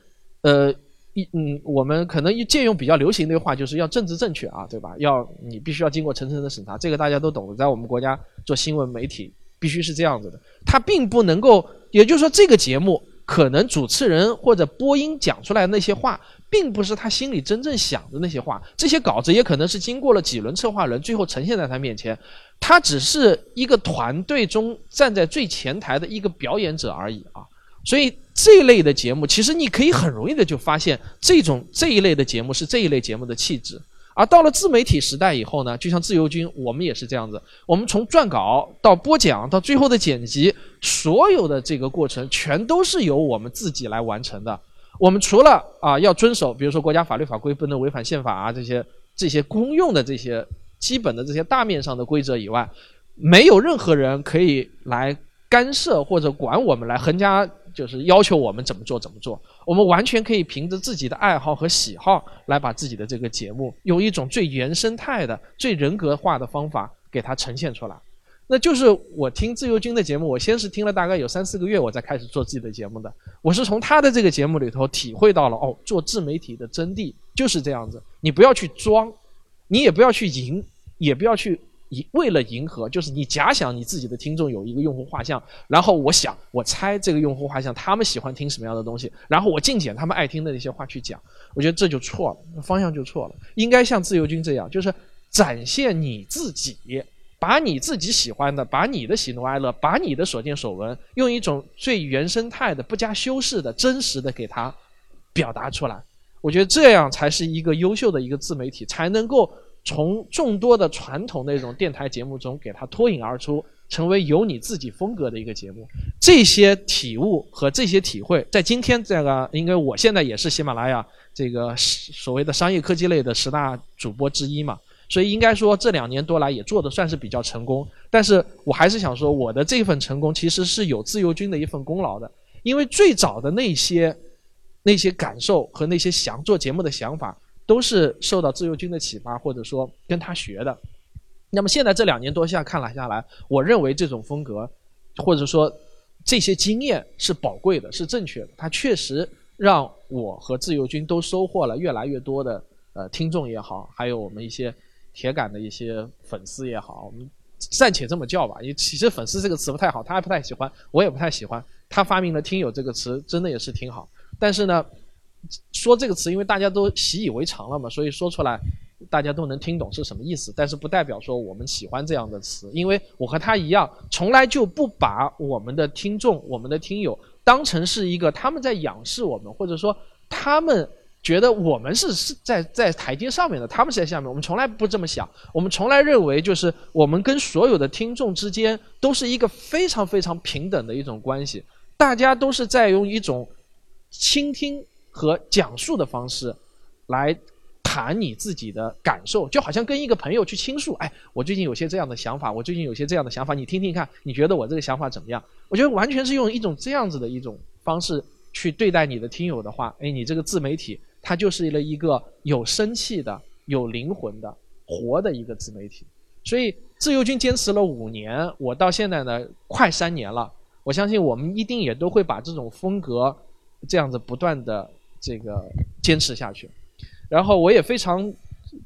呃，一嗯，我们可能一借用比较流行的话，就是要政治正确啊，对吧？要你必须要经过层层的审查，这个大家都懂的，在我们国家做新闻媒体必须是这样子的，他并不能够，也就是说这个节目。可能主持人或者播音讲出来那些话，并不是他心里真正想的那些话。这些稿子也可能是经过了几轮策划人，最后呈现在他面前。他只是一个团队中站在最前台的一个表演者而已啊。所以这一类的节目，其实你可以很容易的就发现，这种这一类的节目是这一类节目的气质。而到了自媒体时代以后呢，就像自由军，我们也是这样子。我们从撰稿到播讲到最后的剪辑，所有的这个过程全都是由我们自己来完成的。我们除了啊要遵守，比如说国家法律法规不能违反宪法啊这些这些公用的这些基本的这些大面上的规则以外，没有任何人可以来干涉或者管我们来横加。就是要求我们怎么做怎么做，我们完全可以凭着自己的爱好和喜好来把自己的这个节目用一种最原生态的、最人格化的方法给它呈现出来。那就是我听自由军的节目，我先是听了大概有三四个月，我才开始做自己的节目的。我是从他的这个节目里头体会到了哦，做自媒体的真谛就是这样子，你不要去装，你也不要去赢，也不要去。以为了迎合，就是你假想你自己的听众有一个用户画像，然后我想我猜这个用户画像他们喜欢听什么样的东西，然后我尽简他们爱听的那些话去讲，我觉得这就错了，方向就错了。应该像自由军这样，就是展现你自己，把你自己喜欢的，把你的喜怒哀乐，把你的所见所闻，用一种最原生态的、不加修饰的真实的给他表达出来。我觉得这样才是一个优秀的一个自媒体，才能够。从众多的传统那种电台节目中给它脱颖而出，成为有你自己风格的一个节目。这些体悟和这些体会，在今天这个，因为我现在也是喜马拉雅这个所谓的商业科技类的十大主播之一嘛，所以应该说这两年多来也做的算是比较成功。但是我还是想说，我的这份成功其实是有自由军的一份功劳的，因为最早的那些那些感受和那些想做节目的想法。都是受到自由军的启发，或者说跟他学的。那么现在这两年多下看了下来，我认为这种风格，或者说这些经验是宝贵的，是正确的。它确实让我和自由军都收获了越来越多的呃听众也好，还有我们一些铁杆的一些粉丝也好。我们暂且这么叫吧，因为其实粉丝这个词不太好，他还不太喜欢，我也不太喜欢。他发明了“听友”这个词，真的也是挺好。但是呢。说这个词，因为大家都习以为常了嘛，所以说出来大家都能听懂是什么意思。但是不代表说我们喜欢这样的词，因为我和他一样，从来就不把我们的听众、我们的听友当成是一个他们在仰视我们，或者说他们觉得我们是是在在台阶上面的，他们是在下面。我们从来不这么想，我们从来认为就是我们跟所有的听众之间都是一个非常非常平等的一种关系，大家都是在用一种倾听。和讲述的方式，来谈你自己的感受，就好像跟一个朋友去倾诉。哎，我最近有些这样的想法，我最近有些这样的想法，你听听看，你觉得我这个想法怎么样？我觉得完全是用一种这样子的一种方式去对待你的听友的话，哎，你这个自媒体它就是了一个有生气的、有灵魂的、活的一个自媒体。所以自由军坚持了五年，我到现在呢快三年了，我相信我们一定也都会把这种风格这样子不断的。这个坚持下去，然后我也非常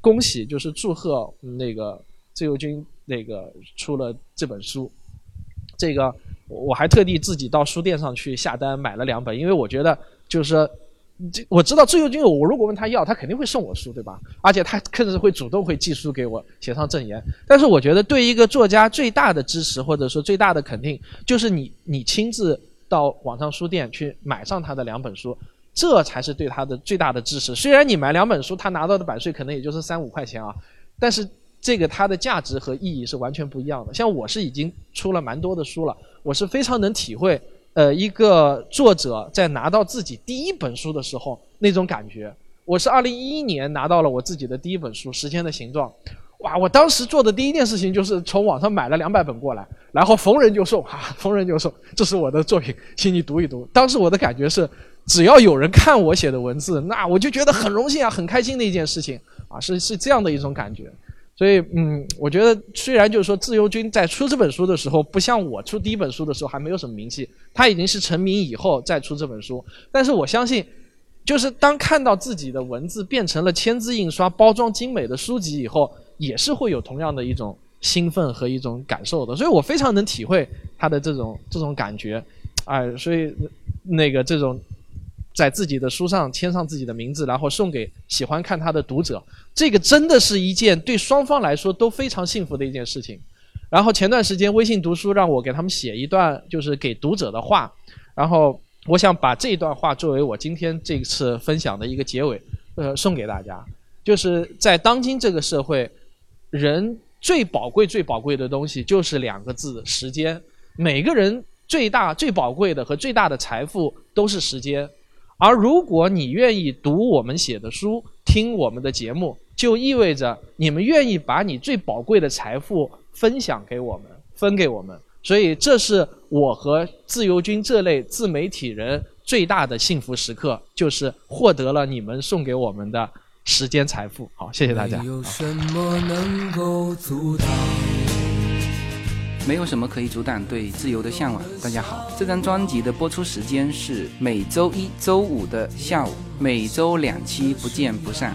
恭喜，就是祝贺那个自由军那个出了这本书，这个我还特地自己到书店上去下单买了两本，因为我觉得就是，这我知道自由军，我如果问他要，他肯定会送我书，对吧？而且他甚至会主动会寄书给我，写上赠言。但是我觉得对一个作家最大的支持或者说最大的肯定，就是你你亲自到网上书店去买上他的两本书。这才是对他的最大的支持。虽然你买两本书，他拿到的版税可能也就是三五块钱啊，但是这个它的价值和意义是完全不一样的。像我是已经出了蛮多的书了，我是非常能体会，呃，一个作者在拿到自己第一本书的时候那种感觉。我是二零一一年拿到了我自己的第一本书《时间的形状》，哇！我当时做的第一件事情就是从网上买了两百本过来，然后逢人就送，哈，逢人就送，这是我的作品，请你读一读。当时我的感觉是。只要有人看我写的文字，那我就觉得很荣幸啊，很开心的一件事情啊，是是这样的一种感觉。所以，嗯，我觉得虽然就是说自由军在出这本书的时候，不像我出第一本书的时候还没有什么名气，他已经是成名以后再出这本书。但是我相信，就是当看到自己的文字变成了签字印刷、包装精美的书籍以后，也是会有同样的一种兴奋和一种感受的。所以我非常能体会他的这种这种感觉，哎，所以。那个这种在自己的书上签上自己的名字，然后送给喜欢看他的读者，这个真的是一件对双方来说都非常幸福的一件事情。然后前段时间微信读书让我给他们写一段就是给读者的话，然后我想把这段话作为我今天这次分享的一个结尾，呃，送给大家。就是在当今这个社会，人最宝贵、最宝贵的东西就是两个字：时间。每个人最大、最宝贵的和最大的财富都是时间。而如果你愿意读我们写的书、听我们的节目，就意味着你们愿意把你最宝贵的财富分享给我们、分给我们。所以，这是我和自由军这类自媒体人最大的幸福时刻，就是获得了你们送给我们的。时间财富，好，谢谢大家。没有什么能够阻挡，没有什么可以阻挡对自由的向往。大家好，这张专辑的播出时间是每周一周五的下午，每周两期，不见不散。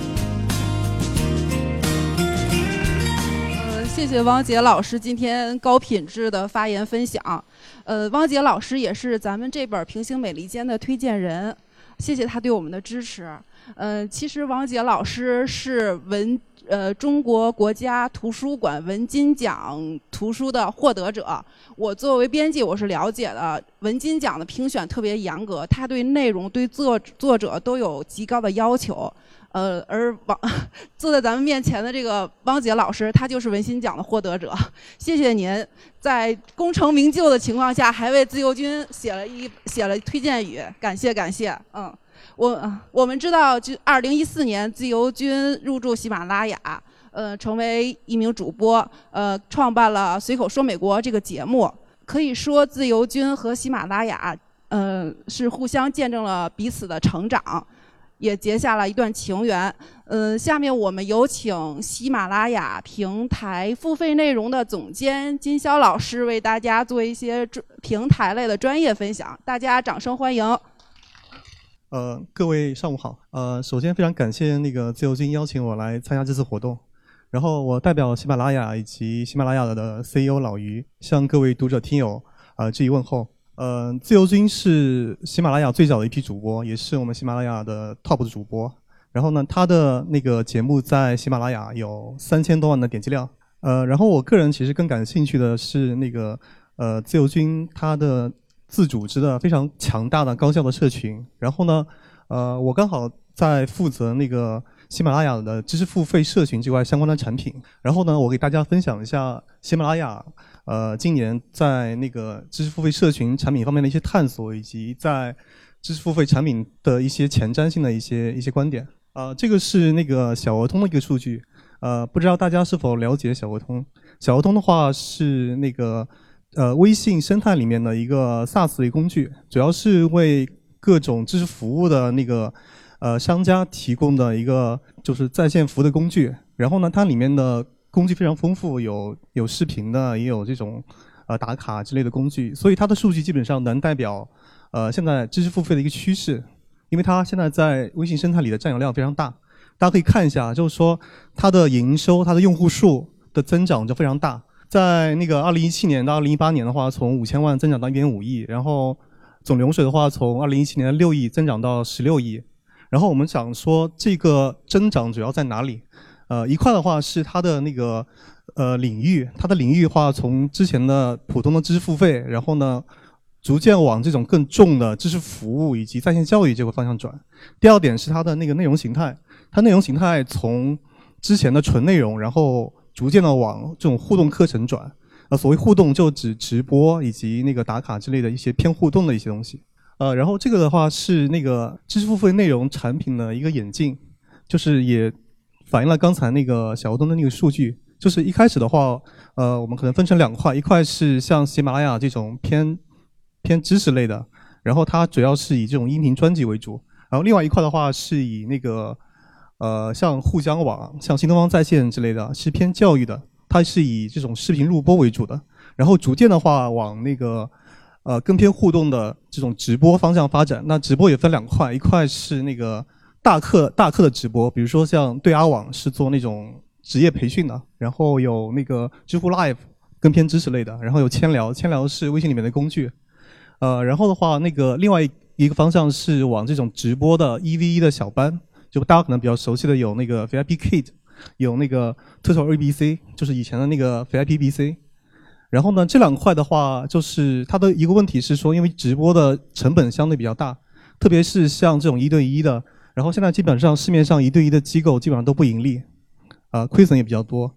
谢谢汪杰老师今天高品质的发言分享。呃，汪杰老师也是咱们这本《平行美利坚》的推荐人，谢谢他对我们的支持。呃，其实汪杰老师是文呃中国国家图书馆文津奖图书的获得者。我作为编辑，我是了解的。文津奖的评选特别严格，他对内容、对作作者都有极高的要求。呃，而王 坐在咱们面前的这个汪杰老师，他就是文心奖的获得者。谢谢您在功成名就的情况下，还为自由军写了一写了推荐语，感谢感谢。嗯，我我们知道，就二零一四年自由军入驻喜马拉雅，呃，成为一名主播，呃，创办了随口说美国这个节目。可以说，自由军和喜马拉雅，呃，是互相见证了彼此的成长。也结下了一段情缘。嗯，下面我们有请喜马拉雅平台付费内容的总监金潇老师为大家做一些专平台类的专业分享。大家掌声欢迎。呃，各位上午好。呃，首先非常感谢那个自由军邀请我来参加这次活动。然后我代表喜马拉雅以及喜马拉雅的 CEO 老于向各位读者听友啊致以问候。呃，自由军是喜马拉雅最早的一批主播，也是我们喜马拉雅的 top 的主播。然后呢，他的那个节目在喜马拉雅有三千多万的点击量。呃，然后我个人其实更感兴趣的是那个呃自由军他的自组织的非常强大的高效的社群。然后呢，呃，我刚好在负责那个喜马拉雅的知识付费社群之外相关的产品。然后呢，我给大家分享一下喜马拉雅。呃，今年在那个知识付费社群产品方面的一些探索，以及在知识付费产品的一些前瞻性的一些一些观点。啊，这个是那个小鹅通的一个数据。呃，不知道大家是否了解小鹅通？小鹅通的话是那个呃微信生态里面的一个 SaaS 类工具，主要是为各种知识服务的那个呃商家提供的一个就是在线服务的工具。然后呢，它里面的工具非常丰富，有有视频的，也有这种呃打卡之类的工具，所以它的数据基本上能代表呃现在知识付费的一个趋势，因为它现在在微信生态里的占有量非常大，大家可以看一下，就是说它的营收、它的用户数的增长就非常大，在那个二零一七年到二零一八年的话，从五千万增长到一点五亿，然后总流水的话，从二零一七年的六亿增长到十六亿，然后我们想说这个增长主要在哪里？呃，一块的话是它的那个呃领域，它的领域的话从之前的普通的知识付费，然后呢，逐渐往这种更重的知识服务以及在线教育这个方向转。第二点是它的那个内容形态，它内容形态从之前的纯内容，然后逐渐的往这种互动课程转。呃，所谓互动就指直播以及那个打卡之类的一些偏互动的一些东西。呃，然后这个的话是那个知识付费内容产品的一个演进，就是也反映了刚才那个小活动的那个数据。就是一开始的话，呃，我们可能分成两块，一块是像喜马拉雅这种偏偏知识类的，然后它主要是以这种音频专辑为主。然后另外一块的话是以那个呃像沪江网、像新东方在线之类的，是偏教育的，它是以这种视频录播为主的。然后逐渐的话往那个呃更偏互动的这种直播方向发展。那直播也分两块，一块是那个大课大课的直播，比如说像对阿网是做那种。职业培训的，然后有那个知乎 Live 更偏知识类的，然后有千聊，千聊是微信里面的工具，呃，然后的话，那个另外一个方向是往这种直播的一 v 一的小班，就大家可能比较熟悉的有那个 VIP Kid，有那个特效 ABC，就是以前的那个 VIP BC，然后呢，这两块的话，就是它的一个问题是说，因为直播的成本相对比较大，特别是像这种一对一的，然后现在基本上市面上一对一的机构基本上都不盈利。啊，亏损也比较多，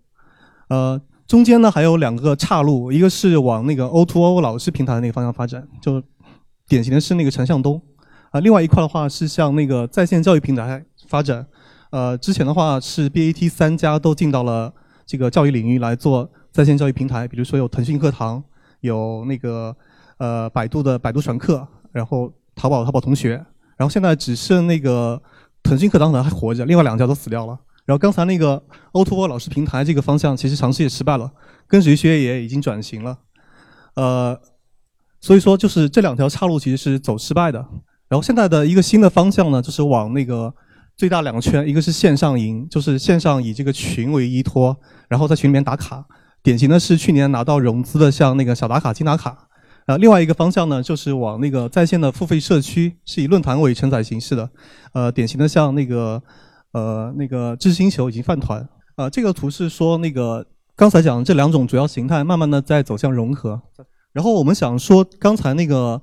呃，中间呢还有两个岔路，一个是往那个 O2O 老师平台的那个方向发展，就典型的是那个陈向东，啊，另外一块的话是向那个在线教育平台发展，呃，之前的话是 BAT 三家都进到了这个教育领域来做在线教育平台，比如说有腾讯课堂，有那个呃百度的百度传课，然后淘宝淘宝同学，然后现在只剩那个腾讯课堂可能还活着，另外两家都死掉了。然后刚才那个 O2O 老师平台这个方向，其实尝试也失败了，跟谁学也已经转型了，呃，所以说就是这两条岔路其实是走失败的。然后现在的一个新的方向呢，就是往那个最大两个圈，一个是线上营，就是线上以这个群为依托，然后在群里面打卡，典型的是去年拿到融资的，像那个小打卡、金打卡。呃，另外一个方向呢，就是往那个在线的付费社区，是以论坛为承载形式的，呃，典型的像那个。呃，那个知识星球以及饭团，呃，这个图是说那个刚才讲的这两种主要形态，慢慢的在走向融合。然后我们想说，刚才那个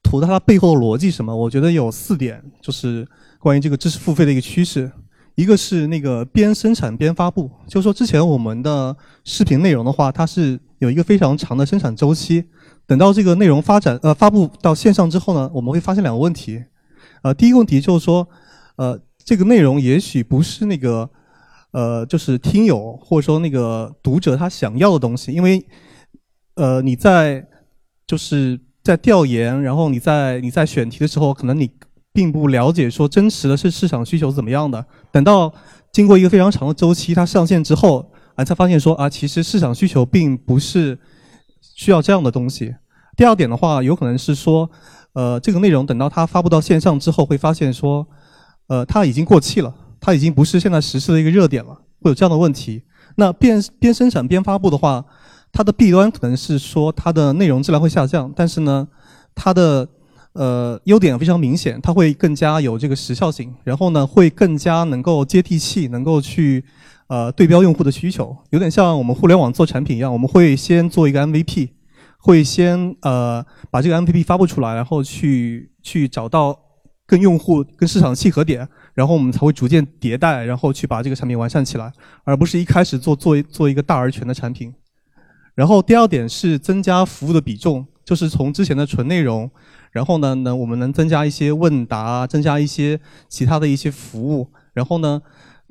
图它背后的逻辑什么？我觉得有四点，就是关于这个知识付费的一个趋势。一个是那个边生产边发布，就是说之前我们的视频内容的话，它是有一个非常长的生产周期，等到这个内容发展呃发布到线上之后呢，我们会发现两个问题。呃，第一个问题就是说，呃。这个内容也许不是那个，呃，就是听友或者说那个读者他想要的东西，因为，呃，你在就是在调研，然后你在你在选题的时候，可能你并不了解说真实的是市场需求怎么样的。等到经过一个非常长的周期，它上线之后，啊，才发现说啊，其实市场需求并不是需要这样的东西。第二点的话，有可能是说，呃，这个内容等到它发布到线上之后，会发现说。呃，它已经过气了，它已经不是现在实施的一个热点了，会有这样的问题。那边边生产边发布的话，它的弊端可能是说它的内容质量会下降，但是呢，它的呃优点非常明显，它会更加有这个时效性，然后呢会更加能够接地气，能够去呃对标用户的需求，有点像我们互联网做产品一样，我们会先做一个 MVP，会先呃把这个 MVP 发布出来，然后去去找到。跟用户、跟市场契合点，然后我们才会逐渐迭代，然后去把这个产品完善起来，而不是一开始做做做一个大而全的产品。然后第二点是增加服务的比重，就是从之前的纯内容，然后呢，能我们能增加一些问答，增加一些其他的一些服务。然后呢，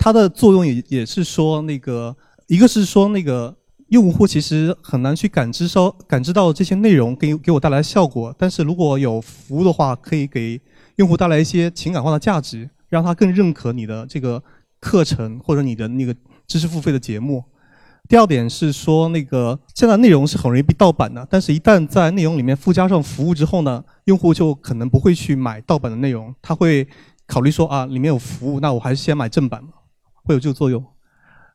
它的作用也也是说那个，一个是说那个用户其实很难去感知收感知到这些内容给给我带来效果，但是如果有服务的话，可以给。用户带来一些情感化的价值，让他更认可你的这个课程或者你的那个知识付费的节目。第二点是说，那个现在内容是很容易被盗版的，但是一旦在内容里面附加上服务之后呢，用户就可能不会去买盗版的内容，他会考虑说啊，里面有服务，那我还是先买正版会有这个作用。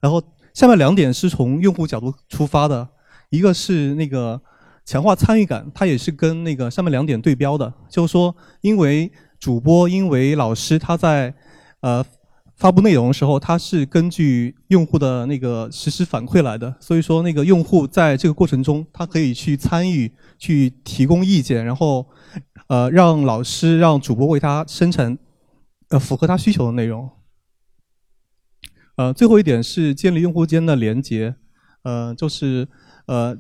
然后下面两点是从用户角度出发的，一个是那个强化参与感，它也是跟那个上面两点对标的，就是说因为。主播因为老师他在呃发布内容的时候，他是根据用户的那个实时反馈来的，所以说那个用户在这个过程中，他可以去参与、去提供意见，然后呃让老师、让主播为他生成呃符合他需求的内容。呃，最后一点是建立用户间的连接，呃，就是呃，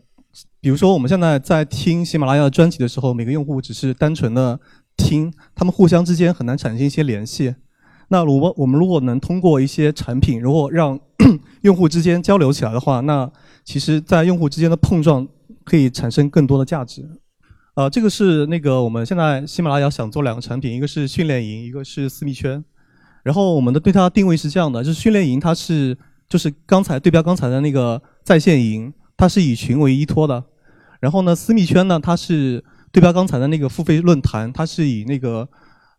比如说我们现在在听喜马拉雅专辑的时候，每个用户只是单纯的听，他们互相之间很难产生一些联系。那如果我们如果能通过一些产品，如果让 用户之间交流起来的话，那其实在用户之间的碰撞可以产生更多的价值。呃，这个是那个我们现在喜马拉雅想做两个产品，一个是训练营，一个是私密圈。然后我们的对它定位是这样的，就是训练营它是就是刚才对标刚才的那个在线营，它是以群为依托的。然后呢，私密圈呢，它是对标刚才的那个付费论坛，它是以那个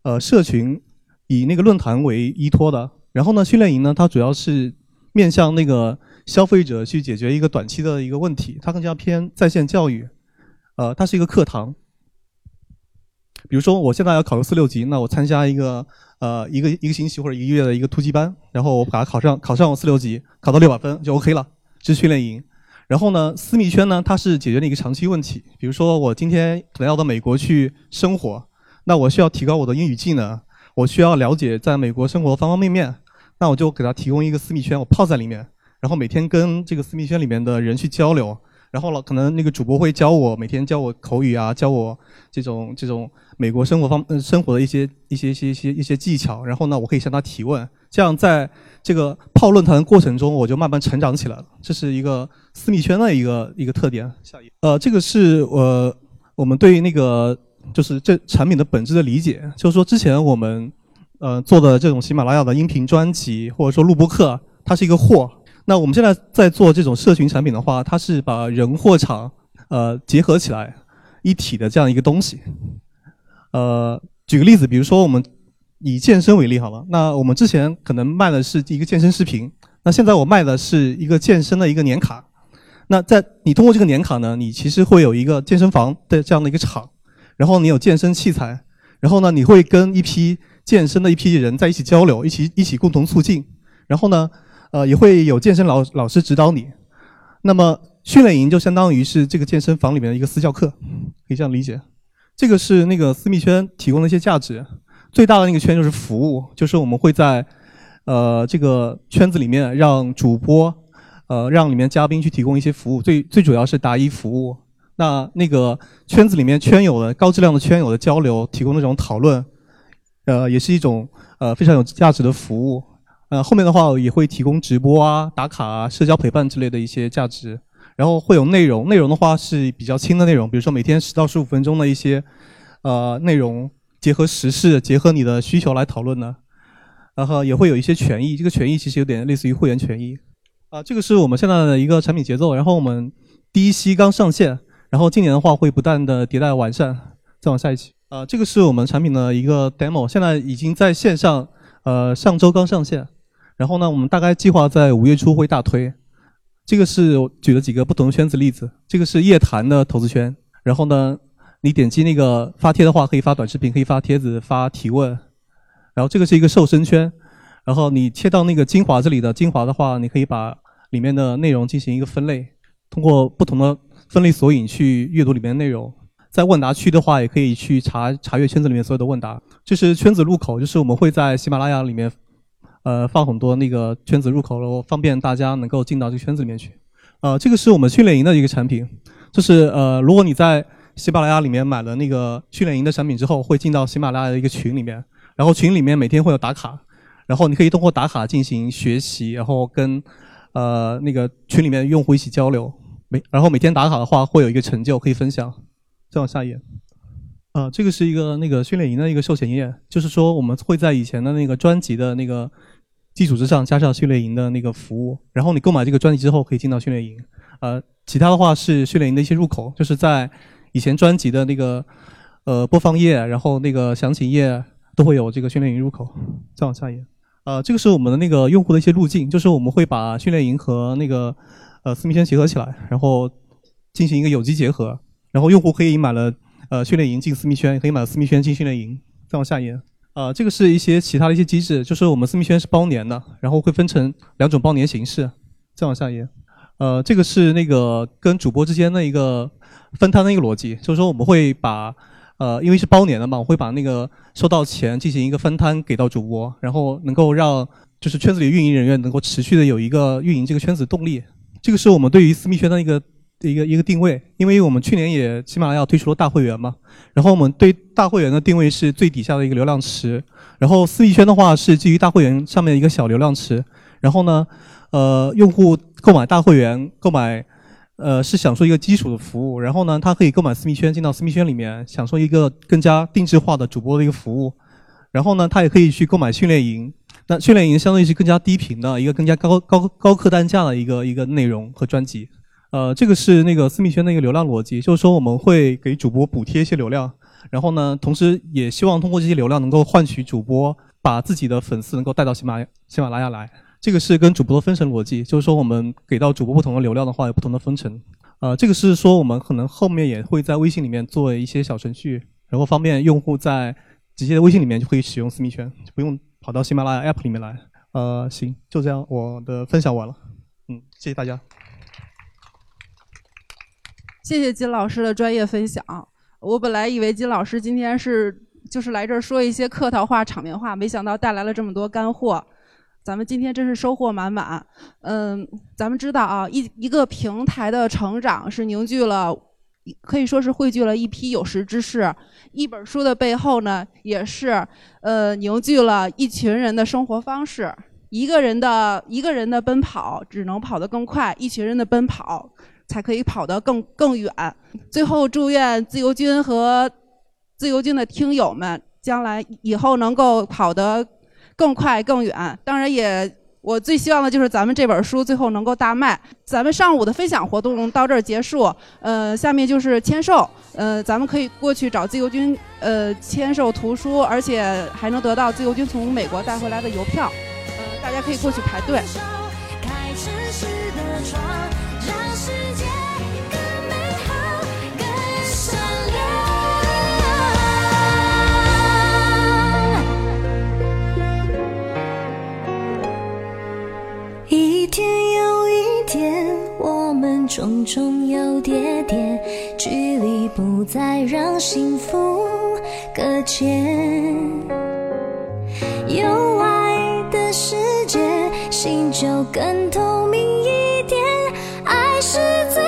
呃社群以那个论坛为依托的。然后呢，训练营呢，它主要是面向那个消费者去解决一个短期的一个问题，它更加偏在线教育。呃，它是一个课堂。比如说，我现在要考个四六级，那我参加一个呃一个一个星期或者一个月的一个突击班，然后我把它考上，考上我四六级，考到六百分就 OK 了，这是训练营。然后呢，私密圈呢，它是解决了一个长期问题。比如说，我今天可能要到美国去生活，那我需要提高我的英语技能，我需要了解在美国生活方方面面，那我就给他提供一个私密圈，我泡在里面，然后每天跟这个私密圈里面的人去交流。然后了，可能那个主播会教我，每天教我口语啊，教我这种这种美国生活方呃生活的一些一些一些一些一些技巧。然后呢，我可以向他提问，这样在这个泡论坛的过程中，我就慢慢成长起来了。这是一个私密圈的一个一个特点。下一，呃，这个是呃我们对那个就是这产品的本质的理解，就是说之前我们呃做的这种喜马拉雅的音频专辑或者说录播课，它是一个货。那我们现在在做这种社群产品的话，它是把人货场呃结合起来一体的这样一个东西。呃，举个例子，比如说我们以健身为例好了，那我们之前可能卖的是一个健身视频，那现在我卖的是一个健身的一个年卡。那在你通过这个年卡呢，你其实会有一个健身房的这样的一个场，然后你有健身器材，然后呢你会跟一批健身的一批人在一起交流，一起一起共同促进，然后呢。呃，也会有健身老老师指导你。那么训练营就相当于是这个健身房里面的一个私教课，可以这样理解。这个是那个私密圈提供的一些价值。最大的那个圈就是服务，就是我们会在呃这个圈子里面让主播，呃让里面嘉宾去提供一些服务。最最主要是答疑服务。那那个圈子里面圈友的高质量的圈友的交流，提供那种讨论，呃也是一种呃非常有价值的服务。呃，后面的话也会提供直播啊、打卡啊、社交陪伴之类的一些价值，然后会有内容，内容的话是比较轻的内容，比如说每天十到十五分钟的一些呃内容，结合时事、结合你的需求来讨论的，然后也会有一些权益，这个权益其实有点类似于会员权益。啊，这个是我们现在的一个产品节奏，然后我们第一期刚上线，然后今年的话会不断的迭代完善，再往下一期。啊，这个是我们产品的一个 demo，现在已经在线上，呃，上周刚上线。然后呢，我们大概计划在五月初会大推。这个是举了几个不同的圈子例子。这个是夜谈的投资圈。然后呢，你点击那个发帖的话，可以发短视频，可以发帖子，发提问。然后这个是一个瘦身圈。然后你切到那个精华这里的精华的话，你可以把里面的内容进行一个分类，通过不同的分类索引去阅读里面的内容。在问答区的话，也可以去查查阅圈子里面所有的问答。这是圈子入口，就是我们会在喜马拉雅里面。呃，放很多那个圈子入口了，方便大家能够进到这个圈子里面去。呃，这个是我们训练营的一个产品，就是呃，如果你在喜马拉雅里面买了那个训练营的产品之后，会进到喜马拉雅的一个群里面，然后群里面每天会有打卡，然后你可以通过打卡进行学习，然后跟呃那个群里面用户一起交流。每然后每天打卡的话，会有一个成就可以分享。再往下一页。啊，这个是一个那个训练营的一个售前页，就是说我们会在以前的那个专辑的那个基础之上加上训练营的那个服务，然后你购买这个专辑之后可以进到训练营。呃，其他的话是训练营的一些入口，就是在以前专辑的那个呃播放页，然后那个详情页都会有这个训练营入口。再往下一页。呃，这个是我们的那个用户的一些路径，就是我们会把训练营和那个呃私密圈结合起来，然后进行一个有机结合，然后用户可以买了。呃，训练营进私密圈，可以买了私密圈进训练营。再往下一页，啊，这个是一些其他的一些机制，就是我们私密圈是包年的，然后会分成两种包年形式。再往下一页，呃，这个是那个跟主播之间的一个分摊的一个逻辑，就是说我们会把，呃，因为是包年的嘛，我会把那个收到钱进行一个分摊给到主播，然后能够让就是圈子里运营人员能够持续的有一个运营这个圈子动力。这个是我们对于私密圈的一个一个一个定位，因为我们去年也喜马拉雅推出了大会员嘛，然后我们对大会员的定位是最底下的一个流量池，然后私密圈的话是基于大会员上面的一个小流量池，然后呢，呃，用户购买大会员购买。呃，是享受一个基础的服务，然后呢，他可以购买私密圈，进到私密圈里面，享受一个更加定制化的主播的一个服务。然后呢，他也可以去购买训练营，那训练营相当于是更加低频的一个更加高高高客单价的一个一个内容和专辑。呃，这个是那个私密圈的一个流量逻辑，就是说我们会给主播补贴一些流量，然后呢，同时也希望通过这些流量能够换取主播把自己的粉丝能够带到喜马喜马拉雅来。这个是跟主播的分成逻辑，就是说我们给到主播不同的流量的话，有不同的分成。呃，这个是说我们可能后面也会在微信里面做一些小程序，然后方便用户在直接的微信里面就可以使用私密圈，就不用跑到喜马拉雅 App 里面来。呃，行，就这样，我的分享完了。嗯，谢谢大家。谢谢金老师的专业分享。我本来以为金老师今天是就是来这儿说一些客套话、场面话，没想到带来了这么多干货。咱们今天真是收获满满。嗯，咱们知道啊，一一个平台的成长是凝聚了，可以说是汇聚了一批有识之士。一本书的背后呢，也是呃凝聚了一群人的生活方式。一个人的一个人的奔跑只能跑得更快，一群人的奔跑才可以跑得更更远。最后，祝愿自由军和自由军的听友们将来以后能够跑得。更快更远，当然也，我最希望的就是咱们这本书最后能够大卖。咱们上午的分享活动到这儿结束，呃，下面就是签售，呃，咱们可以过去找自由军，呃，签售图书，而且还能得到自由军从美国带回来的邮票，呃，大家可以过去排队。一一天又一天，我们重重又叠叠，距离不再让幸福搁浅。有爱的世界，心就更透明一点，爱是最。